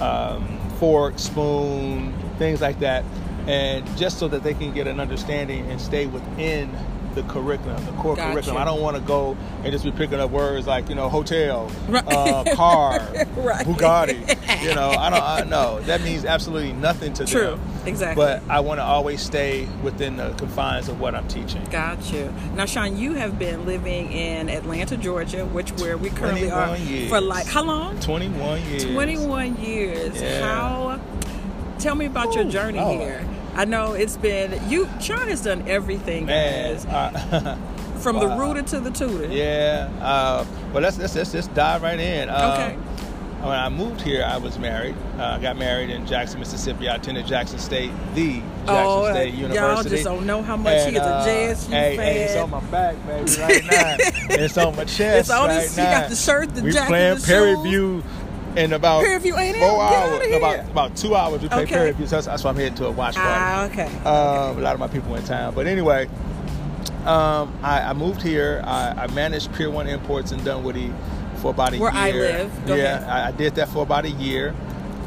um, fork, spoon, things like that, and just so that they can get an understanding and stay within the curriculum, the core Gotcha. curriculum. I don't want to go and just be picking up words like you know hotel, Right. uh, car, Right. Bugatti. You know, I don't. I know that means absolutely nothing to True. them. True, exactly. But I want to always stay within the confines of what I'm teaching. Got you. Now, Sean, you have been living in Atlanta, Georgia, which where we currently are years. for like how long? 21 years. 21 years. Yeah. How? Tell me about your journey Lord. here. I know it's been you. Sean has done everything, Man, guys, uh, from the wow. rooter to the tutor. Yeah. Uh, well, let's, let's let's just dive right in. Um, Okay. When I moved here, I was married. Uh, I got married in Jackson, Mississippi. I attended Jackson State, the Jackson Oh, State University. y'all just don't know how much he is a uh, JSU hey, fan. Hey, it's on my back, baby, right now. it's on my chest It's on right his- he now. got the shirt, the we jacket, playing the Perry shoes. View in about Prairie View A&M, four hours. About about two hours. We play Okay. Prairie View. So that's, that's why I'm heading to a watch party. Ah, okay. Um, a lot of my people in town. But anyway, um, I, I moved here. I, I managed Pier One Imports in Dunwoody for about a year. Where year. I live. Go yeah. I, I did that for about a year.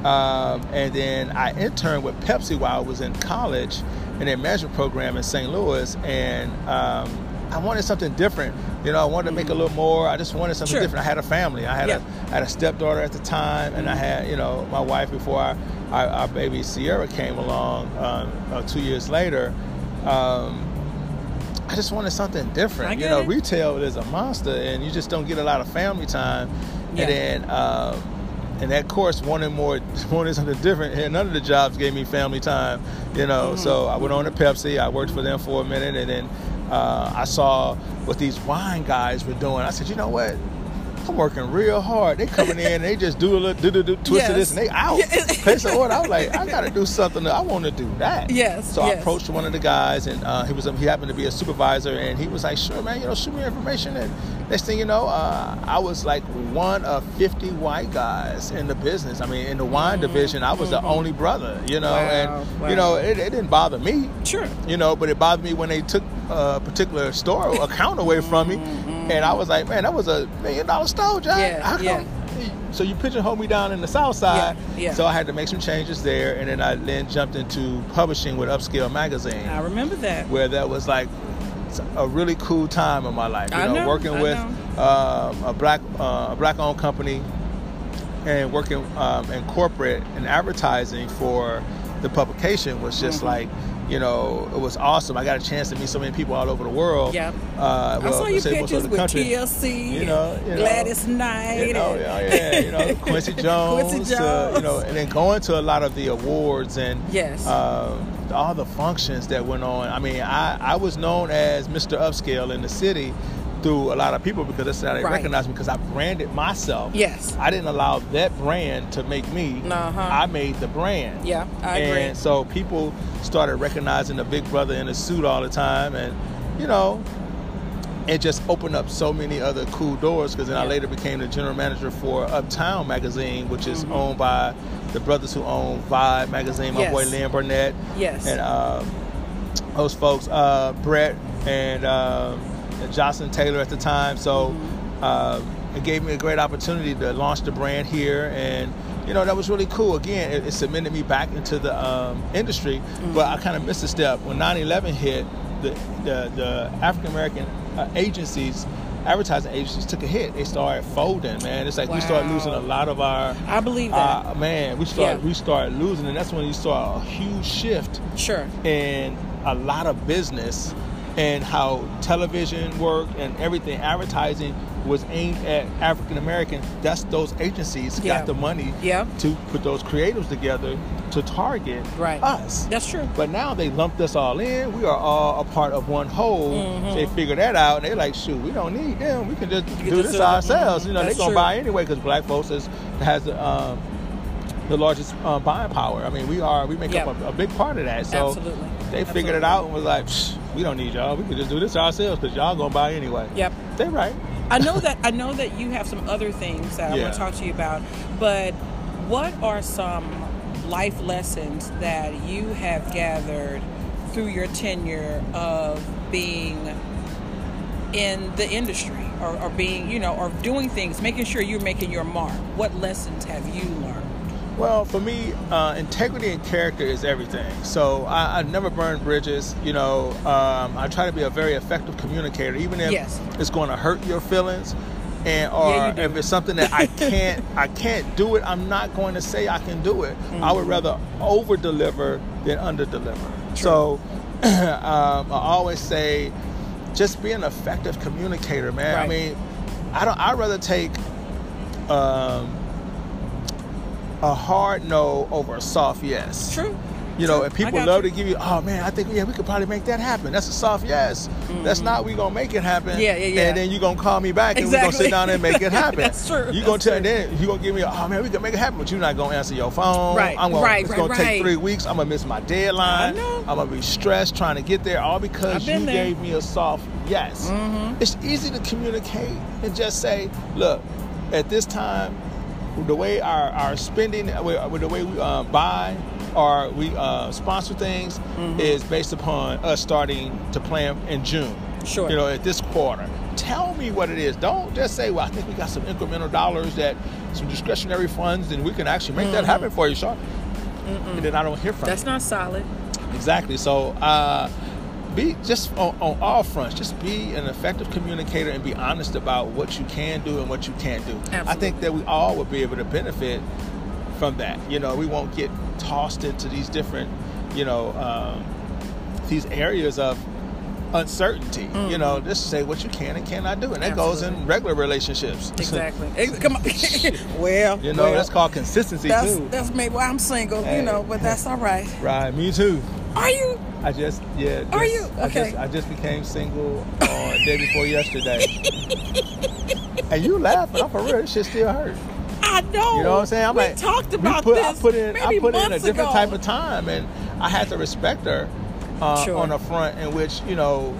Um, and then I interned with Pepsi while I was in college in their management program in St. Louis. And um, I wanted something different. You know, I wanted to make a little more. I just wanted something Sure. different. I had a family. I had Yeah. a I had a stepdaughter at the time, and I had you know my wife before our, our, our baby Sierra came along um, uh, two years later. Um, I just wanted something different. You know, it. retail is a monster, and you just don't get a lot of family time. Yeah. And then, um, and that course, wanted more, wanted something different. And none of the jobs gave me family time. You know, Mm-hmm. so I went on to Pepsi. I worked for them for a minute, and then uh, I saw what these wine guys were doing. I said, you know what? I'm working real hard. They coming in, they just do a little do do do twist of this, and they out. Place an order. I was like, I got to do something. I want to do that. Yes, So I approached one of the guys, and uh, he was he happened to be a supervisor, and he was like, "Sure, man, you know, shoot me information." And next thing you know, uh, I was like one of 50 white guys in the business. I mean, in the wine division, I was the only brother. You know, Mm-hmm. Wow, and wow. you know, it, it didn't bother me. Sure. You know, but it bothered me when they took a particular store account away from me, and I was like, "Man, that was a million dollar store, John. Mm-hmm. Yeah, How come?" yeah. So you pigeonholed me down in the south side. Yeah, yeah. So I had to make some changes there, and then I then jumped into publishing with Upscale Magazine I remember that. where that was like a really cool time in my life. You know, know, working I with know. um, a black uh, a black owned company and working um, in corporate and advertising for the publication was just Mm-hmm. like. You know, it was awesome. I got a chance to meet so many people all over the world. Yep. Uh, I saw your pictures with country. TLC, You know, you know, Gladys Knight, You know, and- yeah, yeah, you know, Quincy Jones, Quincy to, you know, and then going to a lot of the awards and Yes. um, all the functions that went on. I mean, I, I was known as Mr. Upscale in the city through a lot of people because that's how they Right. recognized me because I branded myself. Yes. I didn't allow that brand to make me. Uh-huh. I made the brand. Yeah, I and agree. so people started recognizing the big brother in a suit all the time, and you know, it just opened up so many other cool doors because then I later became the general manager for Uptown magazine, which is Mm-hmm. owned by the brothers who own Vibe magazine, my Yes. boy Len Burnett, Yes. and uh, those folks, uh, Brett and, um, and Jocelyn Taylor at the time. So Mm-hmm. um, it gave me a great opportunity to launch the brand here, and you know that was really cool. Again, it, it cemented me back into the um, industry, Mm-hmm. but I kind of missed a step when 9/11 hit. The the, the African American uh, agencies. Advertising agencies took a hit. They started folding, man. It's like we started losing a lot of our I believe that. uh, man, we started Yeah. we started losing, and that's when you saw a huge shift sure. in a lot of business and how television worked and everything advertising was aimed at African Americans, That's those agencies Yeah. got the money Yeah. to put those creatives together to target Right. us. That's true. But now they lumped us all in. We are all a part of one whole. Mm-hmm. They figured that out, and they're like, "Shoot, we don't need them. We can just do this ourselves." Mhm. You know, they're gonna true. buy anyway because black folks is, has the, um, the largest uh, buying power. I mean, we are we make Yep. up a, a big part of that. So Absolutely. they figured it out and was like, "We don't need y'all. We can just do this ourselves because y'all gonna buy anyway." Yep. They right. I know that I know that you have some other things that I want to talk to you about, but what are some life lessons that you have gathered through your tenure of being in the industry or, or being, you know, or doing things, making sure you're making your mark? What lessons have you learned? Well, for me, uh, integrity and character is everything. So I, I never burn bridges. You know, um, I try to be a very effective communicator, even if Yes. it's going to hurt your feelings, and or Yeah, if it's something that I can't, I can't do it. I'm not going to say I can do it. I would rather over deliver than under deliver. So um, I always say, just be an effective communicator, man. I mean, I don't. I'd rather take. Um, a hard no over a soft yes. True. You know, True. and people love you. to give you, oh man, I think yeah, we could probably make that happen. That's a soft yes. That's not we gonna make it happen. Mm-hmm. Yeah, yeah, yeah. And then you gonna call me back and we Exactly. gonna sit down and make it happen. That's true. You gonna That's tell true. then you gonna give me, a, oh man, we can make it happen, but you're not gonna answer your phone. Right, I'm gonna, right, it's right, gonna right. take three weeks. I'm gonna miss my deadline. I know. I'm gonna be stressed trying to get there, all because you there. gave me a soft yes. Mm-hmm. It's easy to communicate and just say, look, at this time, the way our, our spending, with with the way we uh, buy or we uh, sponsor things Mm-hmm. is based upon us starting to plan in June. Sure. You know, at this quarter. Tell me what it is. Don't just say, well, I think we got some incremental dollars that some discretionary funds and we can actually make that happen for you, Sean. And then I don't hear from Mm-hmm. That's not solid. Exactly. So, uh, be just on, on all fronts, just be an effective communicator and be honest about what you can do and what you can't do. Absolutely. I think that we all would be able to benefit from that. You know, we won't get tossed into these different, you know, um, these areas of uncertainty. You know, just say what you can and cannot do, and that goes Mm-hmm. In regular relationships. Exactly. Come on. well, you know, well, that's called consistency that's too. that's maybe why I'm single, Hey. you know, but that's all right. Right, me too. Are you? I just yeah. Are just- you? I Okay. just I just became single on day before yesterday. and you laughing? I'm for real. This shit still hurt. I know. You know what I'm saying? I'm we like talked we about put, this. I put in I put in a different ago. type of time, and I had to respect her uh, Sure. on a front in which you know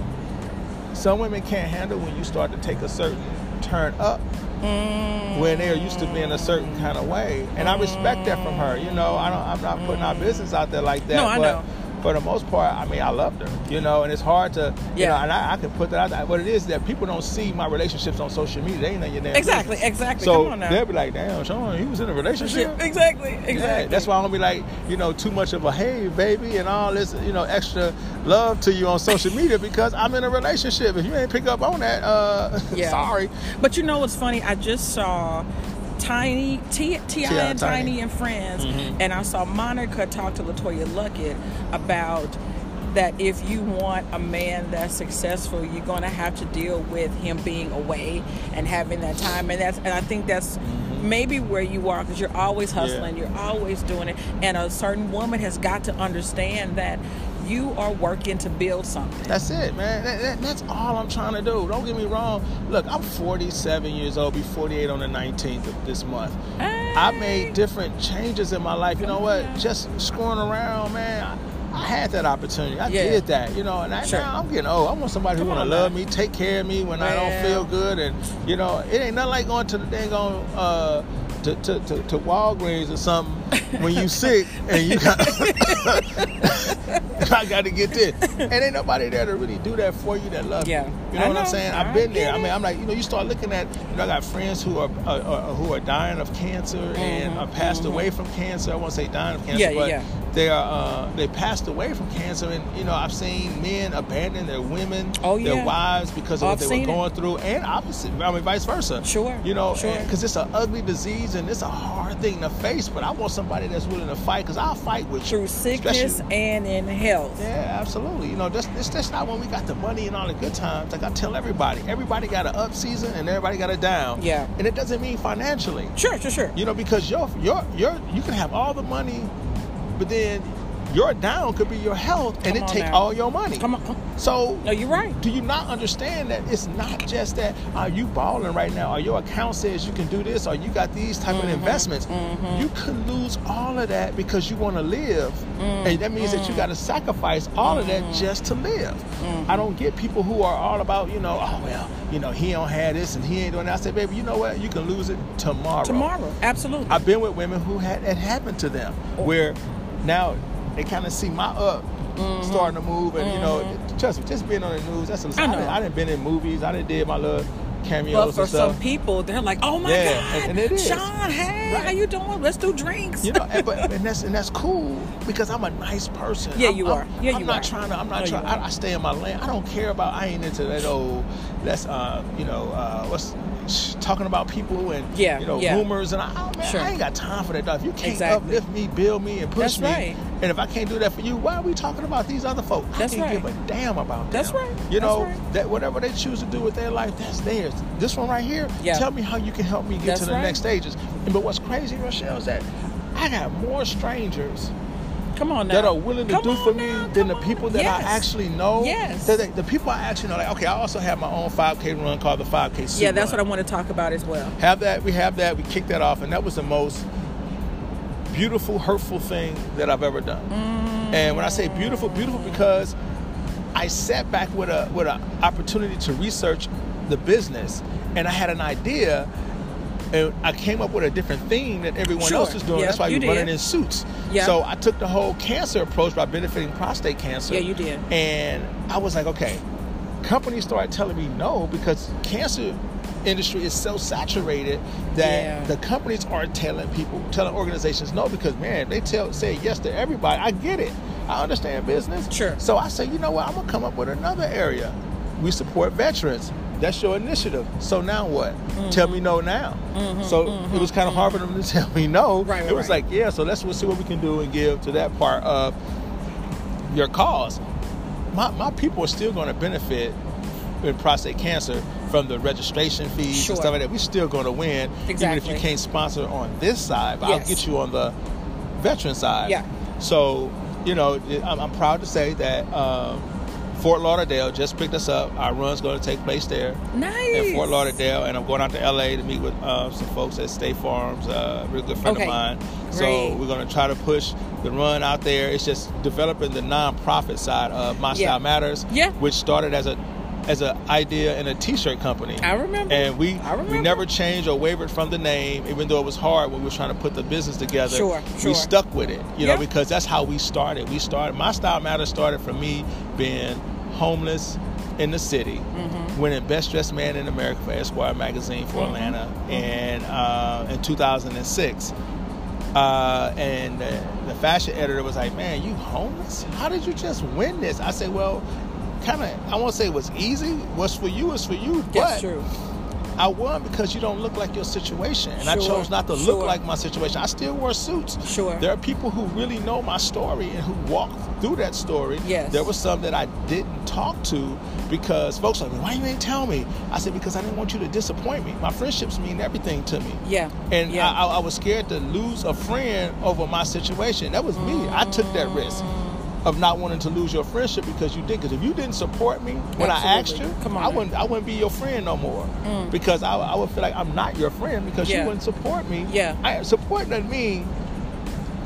some women can't handle when you start to take a certain turn up Mm. when they're used to being a certain kind of way, and I respect that from her. You know, I don't. I'm not putting our business out there like that. No, I but know. For the most part, I mean, I loved her, you know, and it's hard to, you Yeah. know, and I, I can put that out there. What it is that people don't see my relationships on social media. They ain't know your damn Exactly, business. exactly. So Come on now. they'll be like, damn, Sean, he was in a relationship. Exactly, exactly. Yeah, that's why I don't be like, you know, too much of a hey baby and all this, you know, extra love to you on social media because I'm in a relationship. If you ain't pick up on that, uh Yeah. sorry. But you know what's funny? I just saw Tiny T Ti and Tiny. Tiny. and friends, Mhm. and I saw Monica talk to LeToya Luckett about that if you want a man that's successful, you're going to have to deal with him being away and having that time, and that's and I think that's. Maybe where you are because you're always hustling, you're always doing it, and a certain woman has got to understand that you are working to build something. That's it, man. That, that- that's all I'm trying to do. Don't get me wrong. Look, I'm 47 years old. Be 48 on the 19th of this month. I made different changes in my life. You know what? Just screwing around, man. I had that opportunity. I Yeah. did that, you know, and I, Sure. now I'm getting old. I want somebody Come who want to love me, take care of me when I don't feel good, and you know, it ain't nothing like going to the dang on uh, to, to, to, to Walgreens or something when you sick and you got I got to get this, and ain't nobody there to really do that for you that love Yeah. you. You know I what I'm saying? I've been there. I mean. I'm like, you know, you start looking at, you know, I got friends who are uh, uh, who are dying of cancer and Mhm, are passed away from cancer. I won't say dying of cancer, Yeah, yeah, but yeah. They are uh, they passed away from cancer, and you know, I've seen men abandon their women, Oh, their wives because of Oh, what I've they were seen it. going through, and opposite. I mean, vice versa. Sure, You know, sure. because it's an ugly disease and it's a hard thing to face. But I want somebody that's willing to fight, because I'll fight with you. Through sickness Especially- and in health. yeah, absolutely. You know, that's, that's that's not when we got the money and all the good times. Like I tell everybody, everybody got an up season and everybody got a down. Yeah. And it doesn't mean financially. Sure, sure, sure. You know, because your your your you can have all the money, but then your down could be your health, and Come it take now. all your money. Come on. come- So No, you're right. do you not understand that it's not just that are you balling right now or your account says you can do this or you got these type Mm-hmm. of investments mm-hmm. you could lose all of that because you want to live and that means that you mm-hmm. got to sacrifice all of that mm-hmm. just to live i don't get people who are all about you know oh well you know he don't have this and he ain't doing that i say baby you know what you can lose it tomorrow Tomorrow. Absolutely. I've been with women who had it happened to them, oh. where now they kind of see my up starting to move, and you know, trust me, just being on the news. That's a, Mm-hmm. I I, didn't, I didn't been in movies. I didn't did my little cameos but for some people, they're like, "Oh my Yeah, God, and- and. Sean, hey, Right. how you doing? Let's do drinks." you know, and, but and that's and that's cool because I'm a nice person. Yeah, I'm- you I'm- are. Yeah, I'm you not are. trying to. I'm not No, trying. I, I stay in my lane. I don't care about. I ain't into that old. That's uh, you know, uh, what's talking about people and Yeah, you know, yeah. rumors and I, oh, man, Sure. I ain't got time for that. Stuff. If you can't Exactly. uplift me, build me, and push That's me, right. and if I can't do that for you, why are we talking about these other folks? That's I can't right. give a damn about them. That's right. You know right. that whatever they choose to do with their life, that's theirs. This one right here, Yeah. tell me how you can help me get That's to the next stages. And, but what's crazy, Rochelle, is that I got more strangers Come on now. that are willing to Come do for me now, than the people on. that Yes. I actually know. Yes. That the people I actually know, like, okay, I also have my own 5K run called the 5K Super Yeah, that's Run. what I want to talk about as well. Have that, we have that, we kicked that off, and that was the most beautiful, hurtful thing that I've ever done. Mm. And when I say beautiful, beautiful because I sat back with a with an opportunity to research the business, and I had an idea, and I came up with a different theme that everyone Sure. else is doing. Yeah, That's why you you're running in suits. Yeah. So I took the whole cancer approach by benefiting prostate cancer. Yeah, you did. And I was like, okay, companies started telling me no because cancer industry is so saturated that Yeah. the companies are telling people, telling organizations no because man, they tell say yes to everybody. I get it. I understand business. Sure. So I say, you know what? I'm gonna come up with another area. We support veterans. That's your initiative. So now what? Mm-hmm. Tell me no now. so it was kind of hard for them to tell me no. Right, right, it was right. like, yeah. So let's we'll see what we can do and give to that part of your cause. My, my people are still going to benefit in prostate cancer from the registration fees Sure. and stuff like that. We're still going to win, exactly. even if you can't sponsor on this side. But Yes. I'll get you on the veteran side. Yeah. So you know, I'm, I'm proud to say that um, Fort Lauderdale just picked us up. Our run's going to take place there Nice. in Fort Lauderdale, and I'm going out to LA to meet with uh, some folks at State Farms, uh, a real good friend Okay. of mine. So we're going to try to push the run out there. It's just developing the nonprofit side of My Yeah. Style Matters, Yeah. which started as a as an idea in a T-shirt company. I remember. And we remember. we never changed or wavered from the name, even though it was hard when we were trying to put the business together. Sure, sure. We stuck with it, you Yeah. know, because that's how we started. We started. My Style Matters started from me being homeless in the city, Mm-hmm. winning Best Dressed Man in America for Esquire magazine for Mm-hmm. Atlanta, and uh, in 2006. Uh, and the, the fashion editor was like, "Man, you homeless? How did you just win this?" I said, "Well, kind of. I won't say it was easy. What's for you is for you, That's but true. I won because you don't look like your situation, and I chose not to sure. look like my situation. I still wore suits. Sure. There are people who really know my story and who walk through that story. Yes. There was some that I didn't talk to because folks are like, "Why you ain't tell me?" I said because I didn't want you to disappoint me. My friendships mean everything to me. Yeah. And yeah. I, I, I was scared to lose a friend over my situation. That was me. I took that risk of not wanting to lose your friendship because you did. Because if you didn't support me when I asked you, Come on I wouldn't. I wouldn't be your friend no more. Mm. Because I, I would feel like I'm not your friend because Yeah. you wouldn't support me. Yeah. I, support doesn't mean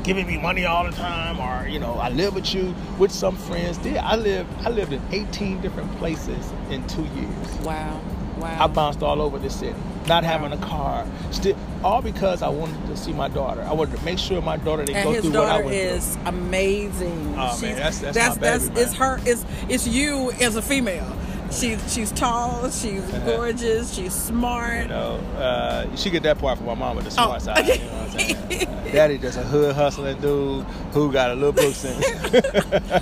giving me money all the time, or you know, I live with you with some friends. Did I lived I lived in 18 different places in two years. Wow. Wow. I bounced all over the city, not having a car, still all because I wanted to see my daughter. I wanted to make sure my daughter didn't and go his through what I daughter went is amazing. Oh, man, that's- that's that's, baby, that's- it's her. It's it's you as a female. She's she's tall. She's gorgeous. She's smart. You know, uh, she get that part from my mama, the smart Oh, side. You know what I'm? Daddy just a hood hustling dude who got a little book sense.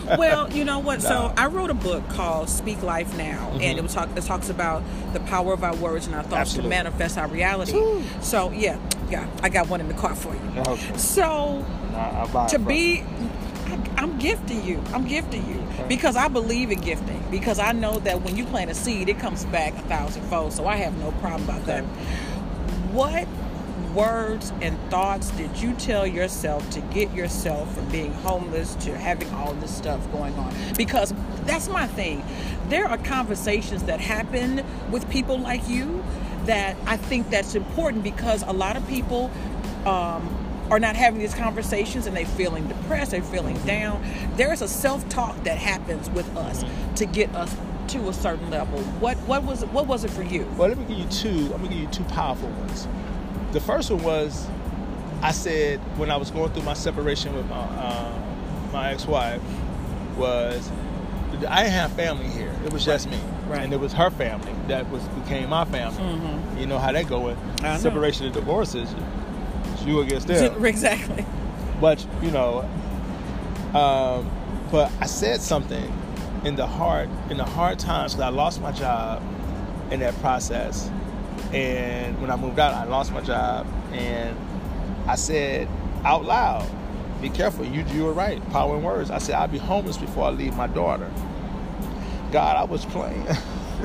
well, you know what? So I wrote a book called "Speak Life Now," and it was talk. It talks about the power of our words and our thoughts Absolutely. to manifest our reality. Woo. So yeah, yeah, I got one in the car for you. Okay. So Nah, I buy to be I'm gifting you. I'm gifting you because I believe in gifting. Because I know that when you plant a seed, it comes back a thousandfold. So I have no problem about that. What words and thoughts did you tell yourself to get yourself from being homeless to having all this stuff going on? Because that's my thing. There are conversations that happen with people like you that I think that's important because a lot of people um, are not having these conversations and they're feeling depressed, they're feeling down. There is a self-talk that happens with us to get us to a certain level. What what was it, what was it for you? Well, let me give you two. I'm gonna give you two powerful ones. The first one was, I said when I was going through my separation with my uh, my ex-wife, was I didn't have family here. It was just me, Right. and it was her family that was became my family. You know how that going. Separation and divorces, it's you against them. Exactly. But you know, um, but I said something in the hard in the hard times because I lost my job in that process, and when I moved out, I lost my job, and I said out loud, "Be careful, you you were right. Power in words." I said I'll be homeless before I leave my daughter. God, I was playing.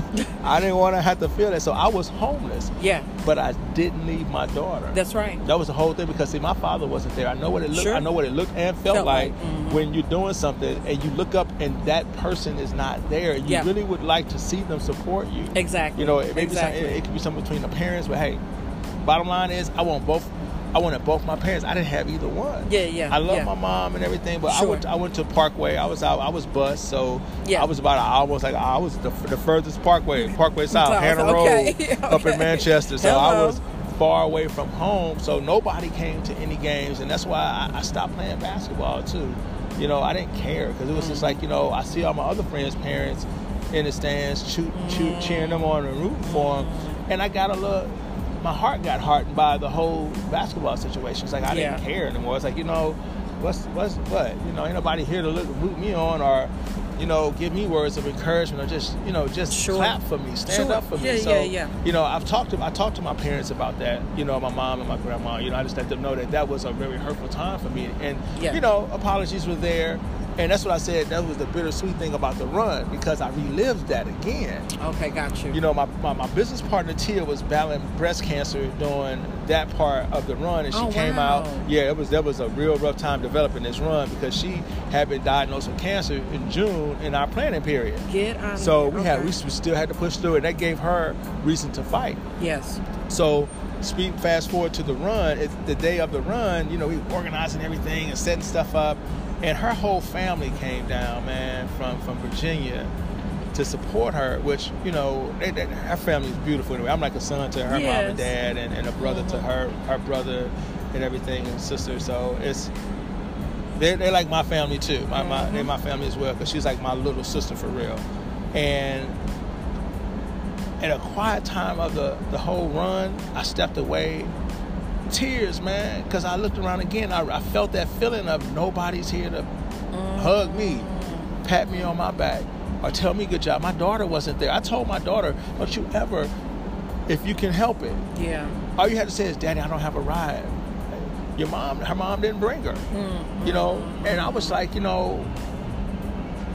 I didn't want to have to feel that, so I was homeless. Yeah, But I didn't leave my daughter. that's right. That was the whole thing because see, my father wasn't there. I know what it looked. Sure. I know what it looked and felt, Felt like, like, mhm. when you're doing something and you look up and that person is not there. You Yeah. really would like to see them support you. Exactly. You know, it exactly. it, it could be something between the parents, but hey, bottom line is, I want both. I wanted both my parents. I didn't have either one. Yeah, yeah, I love yeah. my mom and everything, but I Sure. went. I went to Parkway. I was out. I was bused, so Yeah. I was about an almost like I was the, the furthest Parkway, Parkway South, South, Hanna okay, Road, up in. Manchester. So I uh-huh. was far away from home, so nobody came to any games, and that's why I, I stopped playing basketball too. You know, I didn't care because it was just like mm. you know I see all my other friends' parents in the stands, shoot, shoot, cheering mm. them on and rooting for them, and I got a little. My heart got hardened by the whole basketball situation. It's like I didn't care anymore. It's like you know, what's what's what? You know, ain't nobody here to look, root me on or. You know, give me words of encouragement, or just you know, just Sure. clap for me, stand Sure. up for me. Yeah, so, yeah, yeah. you know, I've talked to I talked to my parents about that. You know, my mom and my grandma. You know, I just let them know that that was a very hurtful time for me. And Yeah. you know, apologies were there, and that's what I said. That was the bittersweet thing about the run because I relived that again. Okay, got you. You know, my, my, my business partner Tia was battling breast cancer during that part of the run, and she Oh, came wow. out. Yeah, it was that was a real rough time developing this run because she had been diagnosed with cancer in June in our planning period. Get out So we had Okay. we still had to push through, and that gave her reason to fight. Yes. So, speed fast forward to the run. It's the day of the run, you know, we were organizing everything and setting stuff up, and her whole family came down, man, from from Virginia to support her. Which you know, they, they, her family is beautiful. Anyway, I'm like a son to her mom and dad, and, and a brother to her her brother and everything and sister. So it's. They're, they're like my family too. My, my, they're mm-hmm. my family as well because she's like my little sister for real. And at a quiet time of the, the whole run, I stepped away. Tears, man, because I looked around again. I, I felt that feeling of nobody's here to hug me, pat me on my back, or tell me good job. My daughter wasn't there. I told my daughter, don't you ever, if you can help it, Yeah. all you had to say is, Daddy, I don't have a ride. Your mom, her mom didn't bring her. You mm-hmm. know, and I was like, you know,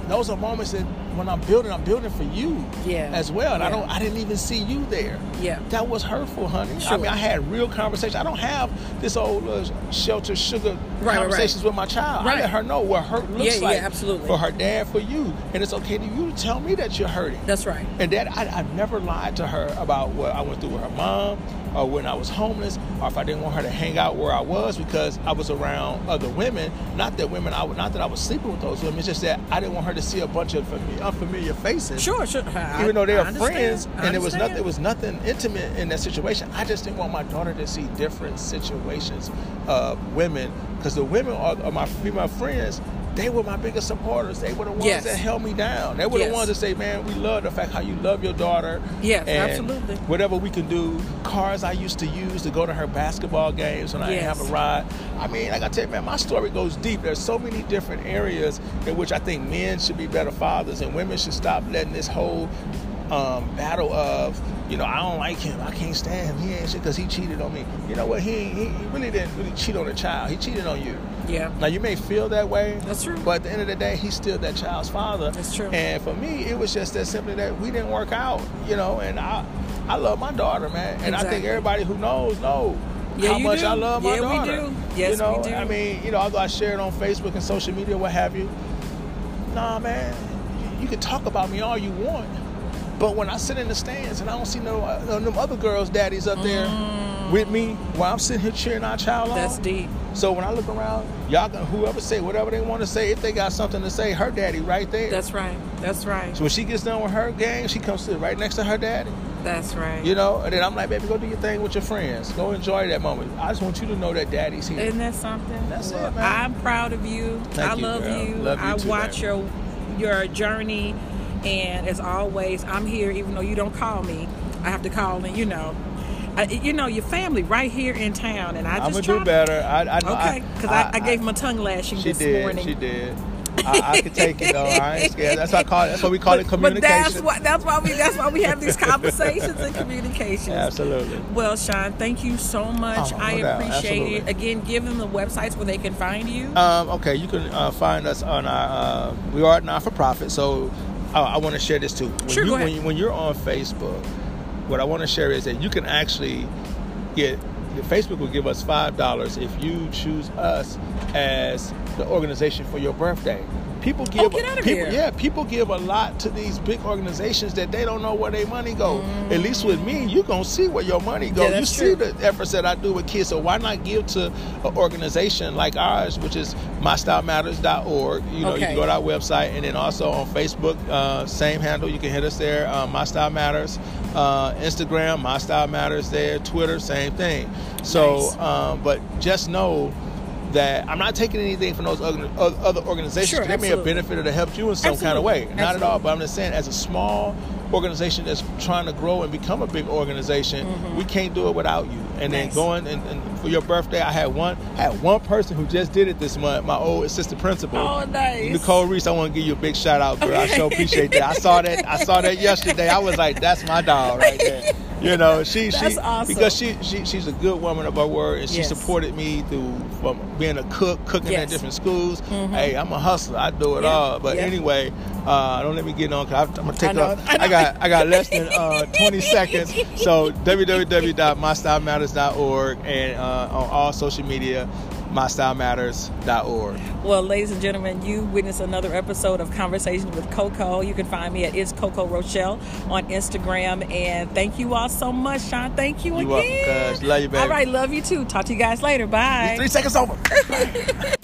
those are moments that when I'm building, I'm building for you Yeah. as well. And I don't I didn't even see you there. Yeah. That was hurtful, honey. Sure. I mean, I had real conversations. I don't have this old uh, shelter sugar right, right. conversations with my child. Right. I let her know what hurt looks Yeah, yeah, like absolutely. for her dad, for you. And it's okay to you to tell me that you're hurting. That's right. And that I, I never lied to her about what I went through with her mom or when I was homeless or if I didn't want her to hang out where I was because I was around other women. Not that women I would not that I was sleeping with those women, it's just that I didn't want her to see a bunch of fami- unfamiliar faces. Sure, sure. I- Even though they were friends I and it was nothing it was nothing intimate in that situation. I just didn't want my daughter to see different situations of women because the women are, are my female friends they were my biggest supporters. They were the ones Yes. that held me down. They were Yes. the ones that say, "Man, we love the fact how you love your daughter." Yes, absolutely. Whatever we can do, cars I used to use to go to her basketball games when I didn't have a ride. I mean, like I tell you, man, my story goes deep. There's so many different areas in which I think men should be better fathers, and women should stop letting this whole um, battle of, you know, I don't like him, I can't stand him, he ain't shit because he cheated on me. You know what? He, he really didn't really cheat on a child. He cheated on you. Yeah. Now you may feel that way. That's true. But at the end of the day, he's still that child's father. That's true. And for me, it was just that simply that we didn't work out, you know. And I, I love my daughter, man. And I think everybody who knows know Yeah, how much do. I love my Yeah, we daughter. do. Yes, you know, we do. I mean, you know, although I share it on Facebook and social media, what have you. Nah, man, you can talk about me all you want. But when I sit in the stands and I don't see no, uh, no them other girls' daddies up there with me, while I'm sitting here cheering our child on, Mm. That's deep. so when I look around, y'all can whoever say whatever they want to say, if they got something to say, her daddy right there. That's right. That's right. so when she gets done with her game, she comes sit right next to her daddy. That's right. You know, and then I'm like, baby, go do your thing with your friends. Go enjoy that moment. I just want you to know that daddy's here. Isn't that something? That's it, man. I'm proud of you. Thank I you, love you. Love you I too, watch baby. your your journey, and as always, I'm here. Even though you don't call me, I have to call and you know, I, you know your family right here in town, and I just I'm gonna do better. I, I. Okay, because I, I, gave him a tongue lashing She this did. morning. She did. I, I could take it though. I ain't scared. That's what I call it. That's what we call it But communication. that's what that's why we that's why we have these conversations and communications. Absolutely. Well, Sean, thank you so much. Oh, I doubt. appreciate it. Again, give them the websites where they can find you. Um, okay, you can uh, find us on our. Uh, we are not for profit, so uh, I want to share this too. When Sure, you, go ahead. When, you, when you're on Facebook, what I want to share is that you can actually get. Facebook will give us five dollars if you choose us as the organization for your birthday. People give Oh, get out of people, yeah, people give a lot to these big organizations that they don't know where their money go. At least with me, you gonna see where your money go. Yeah, you that's see the efforts that I do with kids. So why not give to an organization like ours, which is mystyleMatters.org. You know, you can go to our website and then also on Facebook, uh, same handle. You can hit us there. Uh, My Style Matters. Uh, Instagram, My Style Matters. There. Twitter, same thing. So, Nice. um, but just know. That I'm not taking anything from those other, other organizations. Sure, they may have absolutely. benefited or helped you in some kind of Absolutely. way. Not at all, but I'm just saying, as a small organization that's trying to grow and become a big organization, mm-hmm. we can't do it without you. And then going and, and for your birthday, I had one had one person who just did it this month. My old assistant principal, Oh, nice. Nicole Reese. I want to give you a big shout out, girl. I Okay. sure appreciate that. I saw that. I saw that yesterday. I was like, that's my dog right there. You know, she That's she awesome. because she, she she's a good woman of her word, and she Yes. supported me through from being a cook, cooking Yes. at different schools. Hey, I'm a hustler. I do it Yeah. all. But Yeah. anyway, uh, don't let me get on because I'm gonna take I know. I. I got I got less than uh, 20 seconds. So www.mystylematters.org and uh, on all social media, mystylematters.org. Well, ladies and gentlemen, you witnessed another episode of Conversations with Coco. You can find me at It's Coco Rochelle on Instagram. And thank you all so much, Sean. Thank you You welcome, again. cuz. Love you, baby. All right, love you too. Talk to you guys later. Bye. Three seconds over.